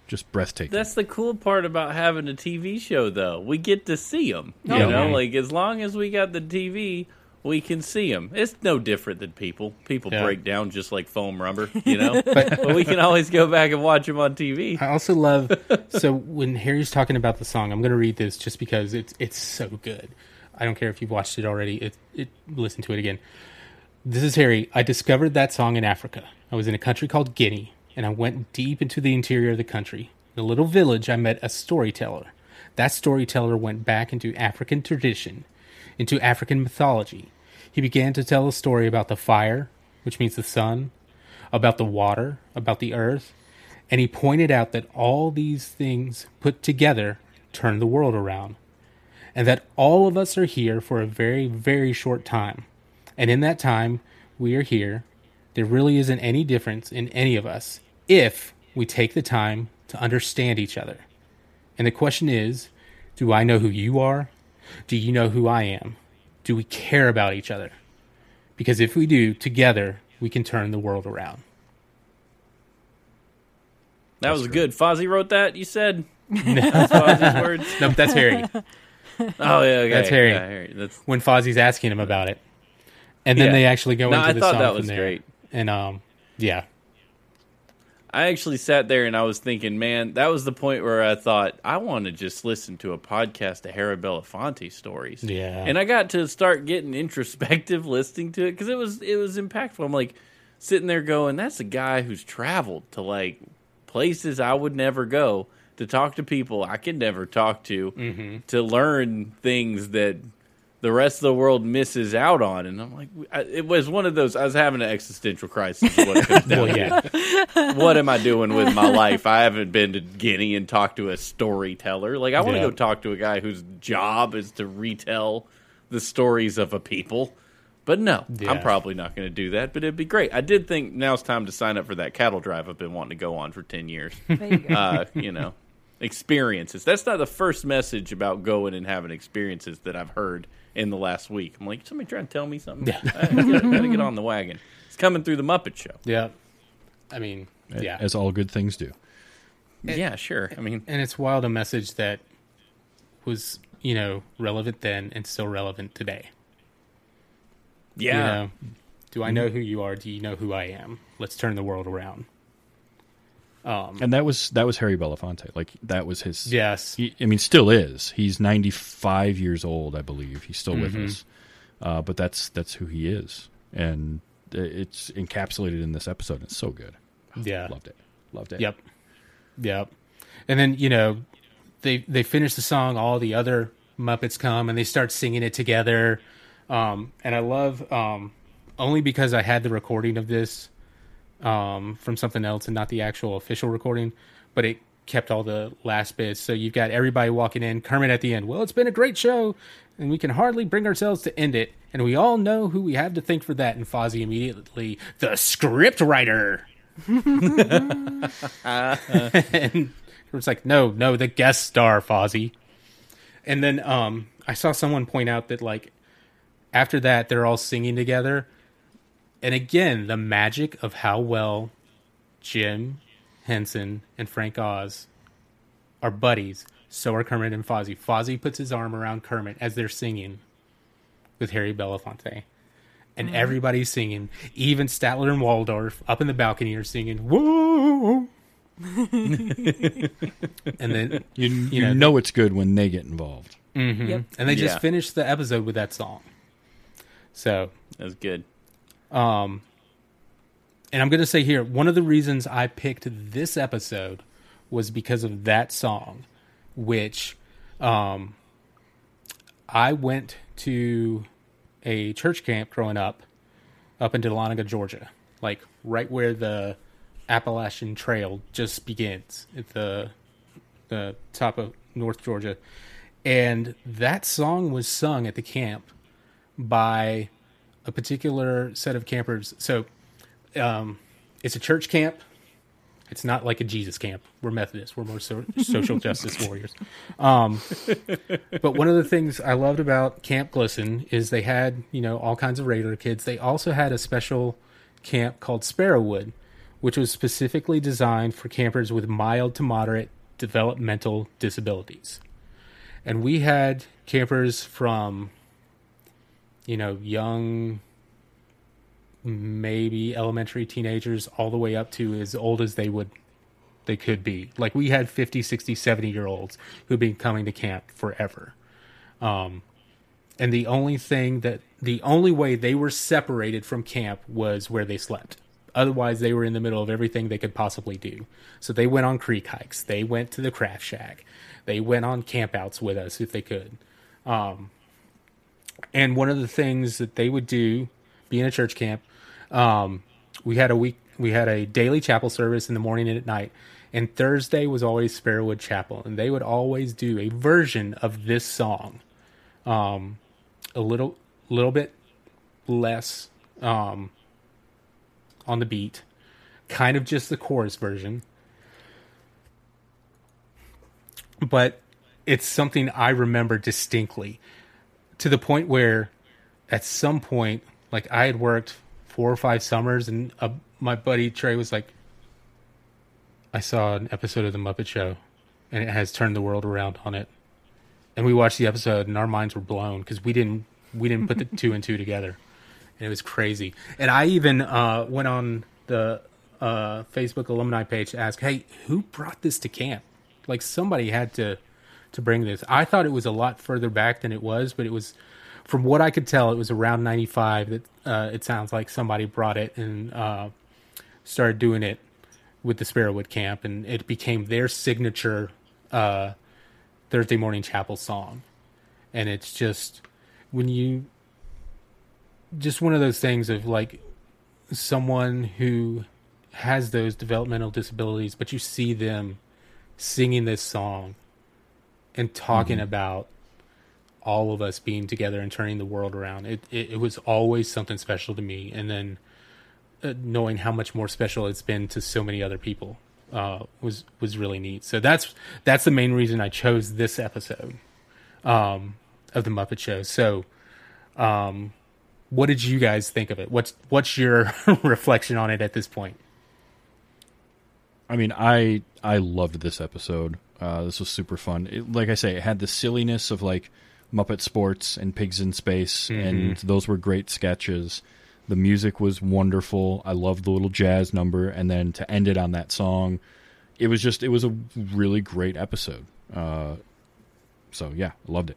just breathtaking. that's the cool part about having a TV show, though. We get to see them. You Oh, know, like as long as we got the TV, we can see them. It's no different than people. People Yeah. break down just like foam rubber, you know. but, we can always go back and watch them on TV. I also love so when Harry's talking about the song, I'm going to read this just because it's it's so good. I don't care if you've watched it already. It it listen to it again. This is Harry. I discovered that song in Africa. I was in a country called Guinea, and I went deep into the interior of the country. In a little village, I met a storyteller. That storyteller went back into African tradition, into African mythology. He began to tell a story about the fire, which means the sun, about the water, about the earth, and he pointed out that all these things put together turn the world around, and that all of us are here for a very, very short time. And in that time, we are here. There really isn't any difference in any of us if we take the time to understand each other. And the question is do I know who you are? Do you know who I am? Do we care about each other? Because if we do, together, we can turn the world around. That That's was good. Fozzie wrote that. You said that's Fozzie's words. Nope, that's Harry. Oh yeah, okay. That's Harry. Yeah, Harry. That's when Fozzie's asking him about it, and then Yeah. they actually go No, into I the thought song that from was there. great. And um, yeah, I actually sat there and I was thinking, man, that was the point where I thought I want to just listen to a podcast of Harry Belafonte stories. Yeah. and I got to start getting introspective listening to it because it was it was impactful. I'm like sitting there going, that's a guy who's traveled to like places I would never go to talk to people I could never talk to mm-hmm. to learn things that the rest of the world misses out on. And I'm like, I- it was one of those. I was having an existential crisis. What it comes down well, yeah, what am I doing with my life? I haven't been to Guinea and talked to a storyteller. Like I want to Yeah. go talk to a guy whose job is to retell the stories of a people. But no, I'm probably not going to do that. But it'd be great. I did think now's time to sign up for that cattle drive I've been wanting to go on for ten years. There you go. uh, you know, experiences. That's not the first message about going and having experiences that I've heard in the last week. I'm like, somebody trying to tell me something. Yeah. I gotta, gotta get on the wagon. It's coming through the Muppet Show. yeah. I mean, yeah, as all good things do. yeah, sure. I mean, and it's wild a message that was you know relevant then and still relevant today. yeah. You know, do I know mm-hmm. who you are? Do you know who I am? Let's turn the world around. Um. And that was that was Harry Belafonte. Like that was his. Yes. He, I mean, still is. He's ninety five years old, I believe. He's still with Mhm. us. Uh, but that's that's who he is, and it's encapsulated in this episode. It's so good. Yeah. Loved it. Loved it. Yep. Yep. And then, you know, they they finish the song, all the other Muppets come and they start singing it together. Um, and I love um, only because I had the recording of this um, from something else and not the actual official recording, but it kept all the last bits. So you've got everybody walking in, Kermit at the end. Well, it's been a great show, and we can hardly bring ourselves to end it. And we all know who we have to thank for that. And Fozzie immediately, the script writer. and it's like, no, no, the guest star, Fozzie. And then um, I saw someone point out that like after that they're all singing together. And again, the magic of how well Jim Henson and Frank Oz are buddies. So are Kermit and Fozzie. Fozzie puts his arm around Kermit as they're singing with Harry Belafonte. And mm-hmm. everybody's singing. Even Statler and Waldorf up in the balcony are singing, Whoa! and then You, you, know, know, it's good when they get involved. Mm-hmm. Yep. and they just Yeah. finished the episode with that song. So That's good. Um, and I'm going to say here, one of the reasons I picked this episode was because of that song, which um, I went to a church camp growing up, up in Dahlonega, Georgia, like right where the Appalachian Trail just begins at the the top of North Georgia, and that song was sung at the camp by a particular set of campers. So, um, it's a church camp. It's not like a Jesus camp. We're Methodists. We're more so- social justice warriors. Um, but one of the things I loved about Camp Glisson is they had, you know, all kinds of regular kids. They also had a special camp called Sparrowwood, which was specifically designed for campers with mild to moderate developmental disabilities. And we had campers from you know, young, maybe elementary teenagers, all the way up to as old as they would, they could be. Like we had 50, 60, 70 year olds who'd been coming to camp forever. Um, and the only thing that, the only way they were separated from camp was where they slept. Otherwise, they were in the middle of everything they could possibly do. So they went on creek hikes. They went to the craft shack. They went on campouts with us if they could. Um, and one of the things that they would do being a church camp um, we had a week we had a daily chapel service in the morning and at night. And thursday was always sparrowwood chapel. And they would always do a version of this song. Um, a little little bit less um, on the beat. Kind of just the chorus version. But it's something i remember distinctly to the point where at some point like i had worked four or five summers and uh, my buddy trey was like i saw an episode of the muppet show and it has turned the world around on it. And we watched the episode and our minds were blown because we didn't we didn't put the two and two together. And it was crazy. And i even uh, went on the uh, facebook alumni page to ask hey who brought this to camp? Like somebody had to to bring this. I thought it was a lot further back than it was, but it was, from what I could tell, it was around '95 that uh, it sounds like somebody brought it and uh, started doing it with the Sparrowwood Camp, and it became their signature uh, Thursday morning chapel song. And it's just when you, just one of those things of like someone who has those developmental disabilities, but you see them singing this song and talking about all of us being together and turning the world around. It, it it was always something special to me, and then uh, knowing how much more special it's been to so many other people uh, was was really neat. So that's that's the main reason I chose this episode um, of the Muppet Show. So, um, what did you guys think of it? What's what's your reflection on it at this point? I mean, I I loved this episode. Uh, this was super fun. It, like I say, it had the silliness of like Muppet Sports and Pigs in Space, and those were great sketches. The music was wonderful. I loved the little jazz number, and then to end it on that song, it was just it was a really great episode. Uh, so yeah, loved it.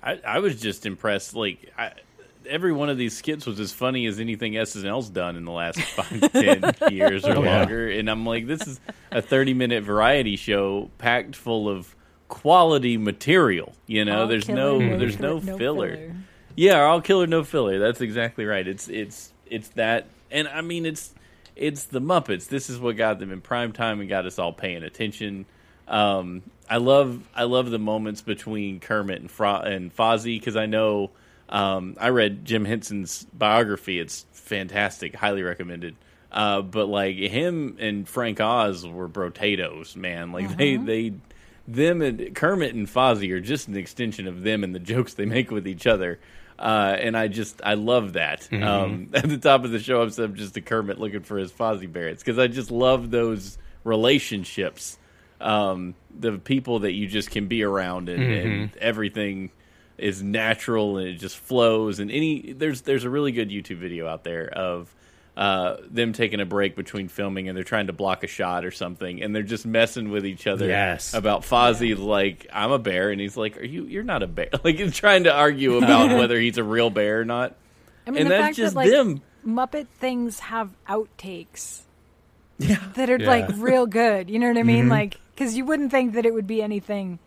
I, I was just impressed. Like I, every one of these skits was as funny as anything SNL's done in the last five, ten years or Oh, yeah. longer. And I'm like, this is a 30 minute variety show packed full of quality material. You know, All there's killer, no there's no, no filler. Yeah, all killer, no filler. That's exactly right. It's it's it's that, and I mean it's it's the Muppets. This is what got them in prime time and got us all paying attention. Um, I love I love the moments between Kermit and Fro- and Fozzie because I know um, I read Jim Henson's biography. It's fantastic, highly recommended. Uh, but like him and Frank Oz were brotatoes, man. Like they they them and Kermit and Fozzie are just an extension of them and the jokes they make with each other. Uh, and I just I love that. Um, at the top of the show, I'm just a Kermit looking for his Fozzie Barretts because I just love those relationships. Um, the people that you just can be around and, and everything is natural and it just flows. And any there's there's a really good YouTube video out there of uh, them taking a break between filming and they're trying to block a shot or something and they're just messing with each other Yes. about Fozzie like I'm a bear and he's like are you you're not a bear like he's trying to argue about whether he's a real bear or not I mean, and the that's fact just that like them Muppet things have outtakes. Yeah. That are Yeah. like real good. You know what I mean? Like, because you wouldn't think that it would be anything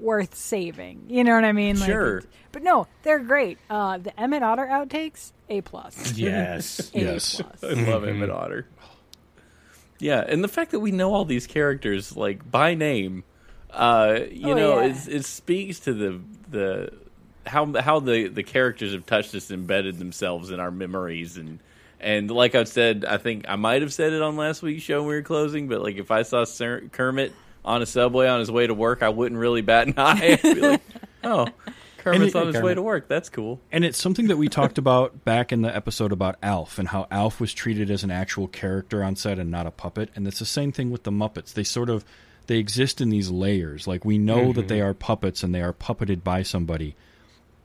worth saving. You know what I mean? Like, Sure. but no, they're great. Uh, the Emmet Otter outtakes, A plus. Yes. A Yes. plus. I love Emmet Otter. Yeah, and the fact that we know all these characters like by name, uh, you Oh, know, yeah. it, it speaks to the the how how the the characters have touched us, embedded themselves in our memories, and and like I've said, I think I might have said it on last week's show when we were closing, but like if I saw Sir, Kermit on a subway on his way to work, I wouldn't really bat an eye. I'd be like, oh. Kermit's it- on his way to work. That's cool. And it's something that we talked about back in the episode about Alf and how Alf was treated as an actual character on set and not a puppet. And it's the same thing with the Muppets. They sort of they exist in these layers. Like we know that mm-hmm. they are puppets and they are puppeted by somebody,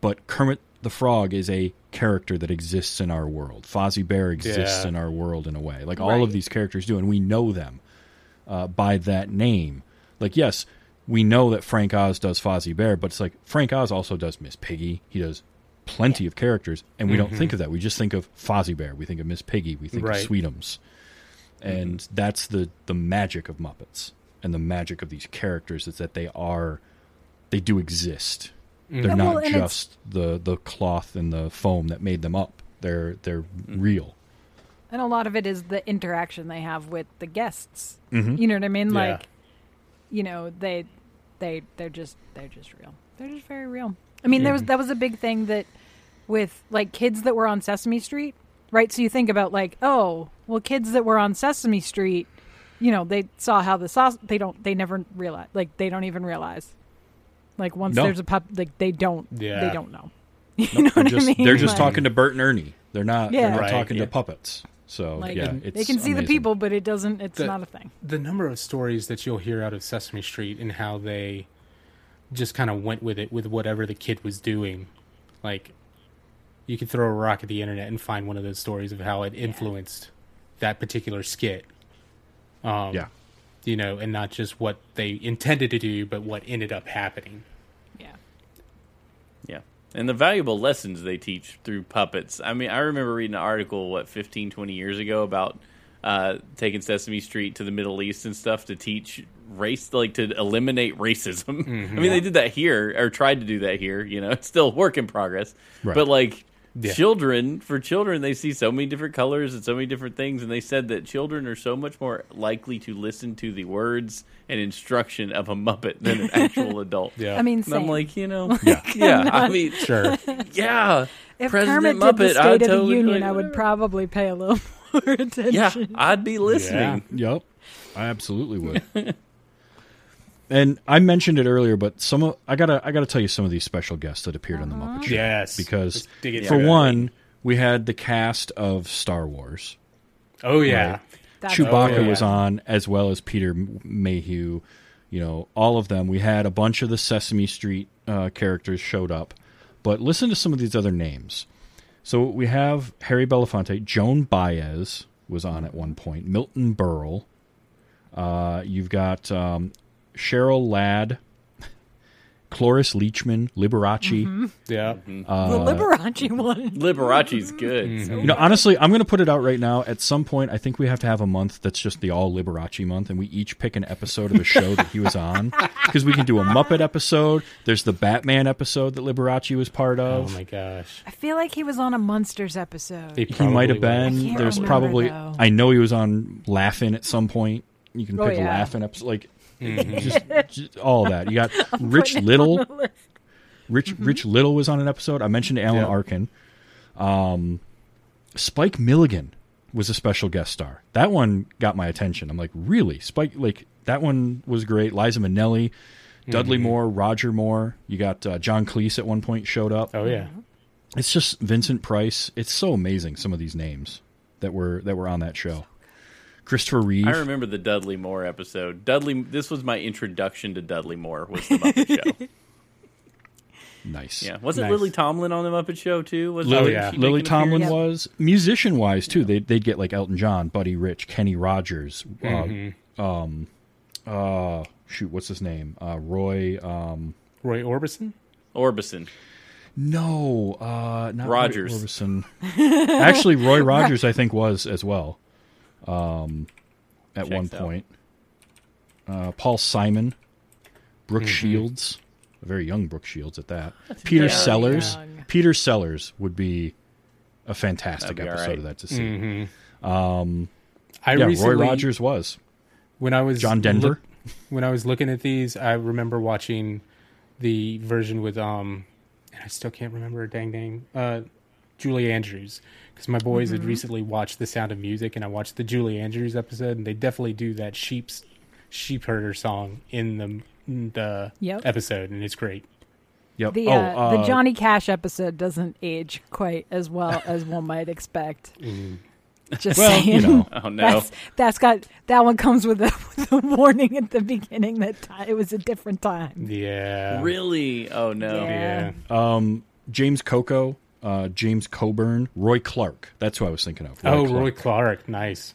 but Kermit the Frog is a character that exists in our world. Fozzie Bear exists Yeah. in our world in a way. Like all of these characters do, and we know them uh, by that name. Like yes, we know that Frank Oz does Fozzie Bear, but it's like Frank Oz also does Miss Piggy. He does plenty of characters, and we don't mm-hmm. think of that. We just think of Fozzie Bear. We think of Miss Piggy. We think Right. of Sweetums, mm-hmm. and that's the the magic of Muppets and the magic of these characters is that they are they do exist. Mm-hmm. They're Yeah, not well, just the the cloth and the foam that made them up. They're they're real. And a lot of it is the interaction they have with the guests. Mhm. You know what I mean? Yeah. Like, you know, they, they, they're just, they're just real. They're just very real. I mean, there was that was a big thing that with like kids that were on Sesame Street, right? So you think about like, oh, well, kids that were on Sesame Street, you know, they saw how the sauce. They don't. They never realize. Like, they don't even realize. Like once No. there's a pup, like they don't. Yeah. They don't know. You know They're what just I mean? they're just Like- talking to Bert and Ernie. They're not Yeah. they're not Right, talking yeah. to puppets. So Like, yeah, they can see the people, but it doesn't. It's The- not a thing. the number of stories that you'll hear out of Sesame Street and how they just kind of went with it with whatever the kid was doing. Like, you could throw a rock at the internet and find one of those stories of how it influenced that particular skit. Um, Yeah. You know, and not just what they intended to do, but what ended up happening. And the valuable lessons they teach through puppets. I mean, I remember reading an article, what, 15, 20 years ago about uh, taking Sesame Street to the Middle East and stuff to teach race, like to eliminate racism. I mean, they did that here, or tried to do that here. You know, it's still a work in progress. Right. But like, Yeah. children, for children, they see so many different colors and so many different things. And they said that children are so much more likely to listen to the words and instruction of a Muppet than an actual adult. Yeah. I mean, And I'm like, you know, yeah, I mean, Sure. yeah. if President Kermit did Muppet, the I'd State of the totally be Union, like, I would probably pay a little more attention. Yeah, I'd be listening. Yep, I absolutely would. And I mentioned it earlier, but some of, I gotta I gotta tell you some of these special guests that appeared on the Muppet Show. Yes. because Let's dig it for right. one, we had the cast of Star Wars. Oh, yeah. Right. That's Chewbacca Oh, yeah. was on, as well as Peter Mayhew. You know, all of them. We had a bunch of the Sesame Street uh, characters showed up, but listen to some of these other names. So we have Harry Belafonte, Joan Baez was on at one point, Milton Berle. Uh, you've got um, Cheryl Ladd, Cloris Leachman, Liberace. Yeah. Uh, the Liberace one. Liberace's good. You know, honestly, I'm going to put it out right now. At some point, I think we have to have a month that's just the all Liberace month, and we each pick an episode of a show that he was on. Because we can do a Muppet episode. There's the Batman episode that Liberace was part of. Oh my gosh. I feel like he was on a Monsters episode. They he might have been. was. can't There's remember, probably. though. I know he was on Laugh-In at some point. You can Oh, pick a. Laugh-In episode, like Mm-hmm. just, just all of that. You got Rich Little. Rich Mm-hmm. Rich Little was on an episode. I mentioned Alan Yeah. Arkin. Um, Spike Milligan was a special guest star. That one got my attention. I'm like, really? Spike? Like that one was great. Liza Minnelli, Dudley Moore, Roger Moore. You got uh, John Cleese at one point showed up. Oh yeah. It's just Vincent Price. It's so amazing. Some of these names that were that were on that show. Christopher Reeve. I remember the Dudley Moore episode. Dudley, this was my introduction to Dudley Moore. Was the Muppet Show? Nice. Yeah, wasn't Nice. Lily Tomlin on the Muppet Show too? Was Lily, yeah. she Lily Tomlin appearance? was musician wise too. They'd they'd get like Elton John, Buddy Rich, Kenny Rogers, uh, um, uh, shoot, what's his name? Uh, Roy. Um, Roy Orbison. Orbison. no, uh, not Rogers. Roy Orbison. Actually, Roy Rogers, I think, was as well. Um, at one Checks out. point, uh, Paul Simon, Brooke Shields, a very young Brooke Shields at that. Peter Sellers. young. Peter Sellers would be a fantastic be episode right. of that to see. Um, I Yeah, recently, Roy Rogers was when I was John Denver. look- when I was looking at these, I remember watching the version with um, and I still can't remember her dang name, uh, Julie Andrews, because my boys Mm-hmm. had recently watched The Sound of Music, and I watched the Julie Andrews episode, and they definitely do that sheep's sheep herder song in the in the Yep. episode, and it's great. Yep. The oh, uh, the uh, Johnny Cash episode doesn't age quite as well as one might expect. Just Well, saying. you know, Oh no! That's that's got that one comes with a, with a warning at the beginning that ti it was a different time. Yeah, really? Oh no! Yeah. Yeah. James Coco, uh, James Coburn, Roy Clark. That's who I was thinking of. Roy oh, Clark Roy Clark, nice.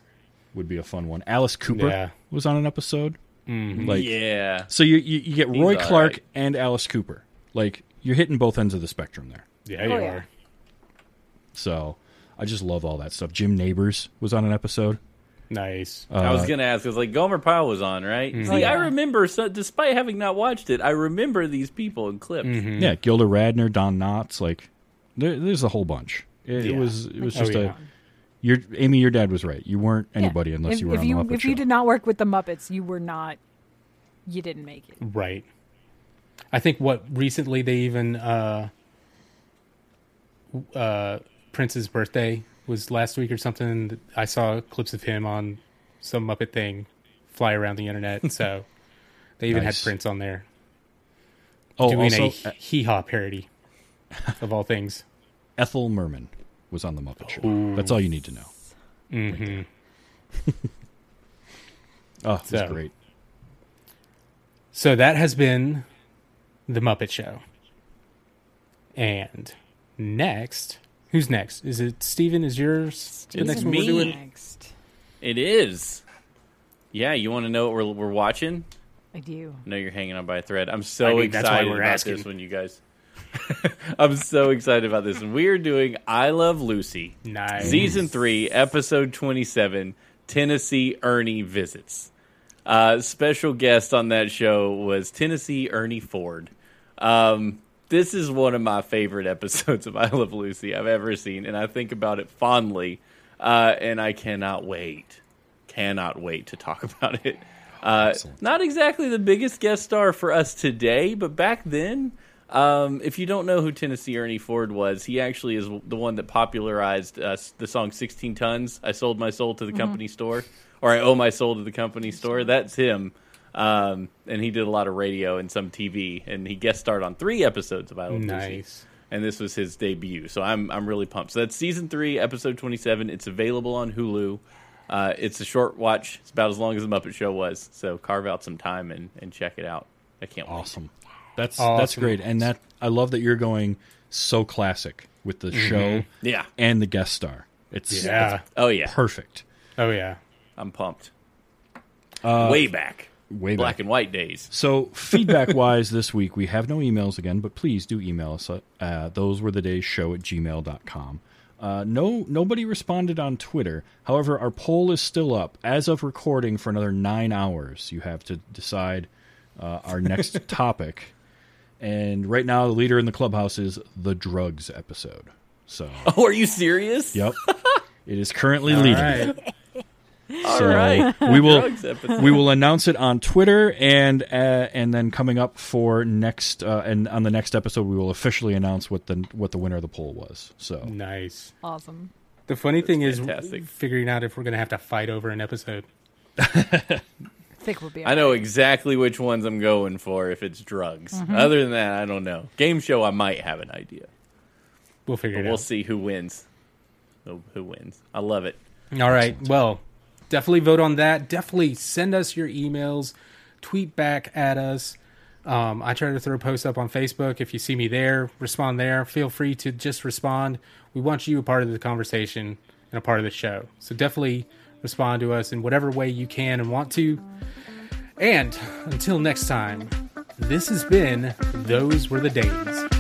would be a fun one. Alice Cooper Yeah. was on an episode. Mm-hmm. Like, yeah. so you, you you get Roy Clark right. and Alice Cooper. Like you're hitting both ends of the spectrum there. Yeah, you Oh, yeah. are. So I just love all that stuff. Jim Nabors was on an episode. Nice. I was uh, gonna ask. I was like, Gomer Pyle was on, right? Mm-hmm. See, Oh, yeah. I remember. So, despite having not watched it, I remember these people in clips. Mm-hmm. Yeah, Gilda Radner, Don Knotts. Like there, there's a whole bunch. It, it was it was Oh, just yeah. a. Your Amy, your dad was right. You weren't Yeah. anybody unless if, you were if on you the Muppet if Show. you did not work with the Muppets, you were not. You didn't make it. Right. I think what recently they even uh uh Prince's birthday was last week or something. I saw clips of him on some Muppet thing fly around the internet. So they even Nice. had Prince on there oh, doing also a hee haw parody of all things. Ethel Merman was on the Muppet Show. That's all you need to know. hmm Oh, it's So- great. So that has been the Muppet Show. And next, who's next? Is it Steven? Is yours the It's next one me. we're doing? Next, It is. Yeah, you want to know what we're, we're watching? I do. I know you're hanging on by a thread. I'm so I mean, that's why excited we're about asking. this one, you guys. I'm so excited about this one. We are doing I Love Lucy, Nice. season three, episode 27. Tennessee Ernie visits. Uh, special guest on that show was Tennessee Ernie Ford. Um, this is one of my favorite episodes of I Love Lucy I've ever seen, and I think about it fondly. Uh, and I cannot wait, cannot wait to talk about it. Uh, not exactly the biggest guest star for us today, but back then, um, if you don't know who Tennessee Ernie Ford was, he actually is the one that popularized uh, the song 16 Tons. I sold my soul to the company store, or I owe my soul to the company store. That's him. Um, and he did a lot of radio and some TV, and he guest starred on three episodes of I Love Lucy Nice. and this was his debut. So I'm I'm really pumped. So that's season three, episode 27. It's available on Hulu. Uh, it's a short watch. It's about as long as the Muppet Show was. So carve out some time and, and check it out. I can't wait. Awesome. That's that's Awesome. great, and that I love that you're going so classic with the show Yeah. and the guest star. It's Yeah. Oh yeah. perfect. Oh yeah. I'm pumped. Way back. way back black back. and white days. So feedback wise this week we have no emails again, but please do email us at uh, those were the days show at gmail.com. Uh, no nobody responded on Twitter. However, our poll is still up. As of recording for another nine hours, you have to decide uh, our next topic. And right now the leader in the clubhouse is the drugs episode. So Oh, are you serious? Yep. it is currently All leading. right. All So right. we will we will announce it on Twitter and uh, and then coming up for next uh, and on the next episode we will officially announce what the what the winner of the poll was. So Nice. Awesome. The funny thing is figuring out if we're going to have to fight over an episode. I think we'll be. I know exactly which ones I'm going for if it's drugs. Mm-hmm. Other than that, I don't know. Game show, I might have an idea. We'll figure But it we'll out. see who wins. Who, who wins? I love it. All right. Well, definitely vote on that. Definitely send us your emails, tweet back at us. Um, I try to throw posts up on Facebook. If you see me there, respond there. Feel free to just respond. We want you a part of the conversation and a part of the show. So definitely respond to us in whatever way you can and want to. And until next time, this has been Those Were the Days.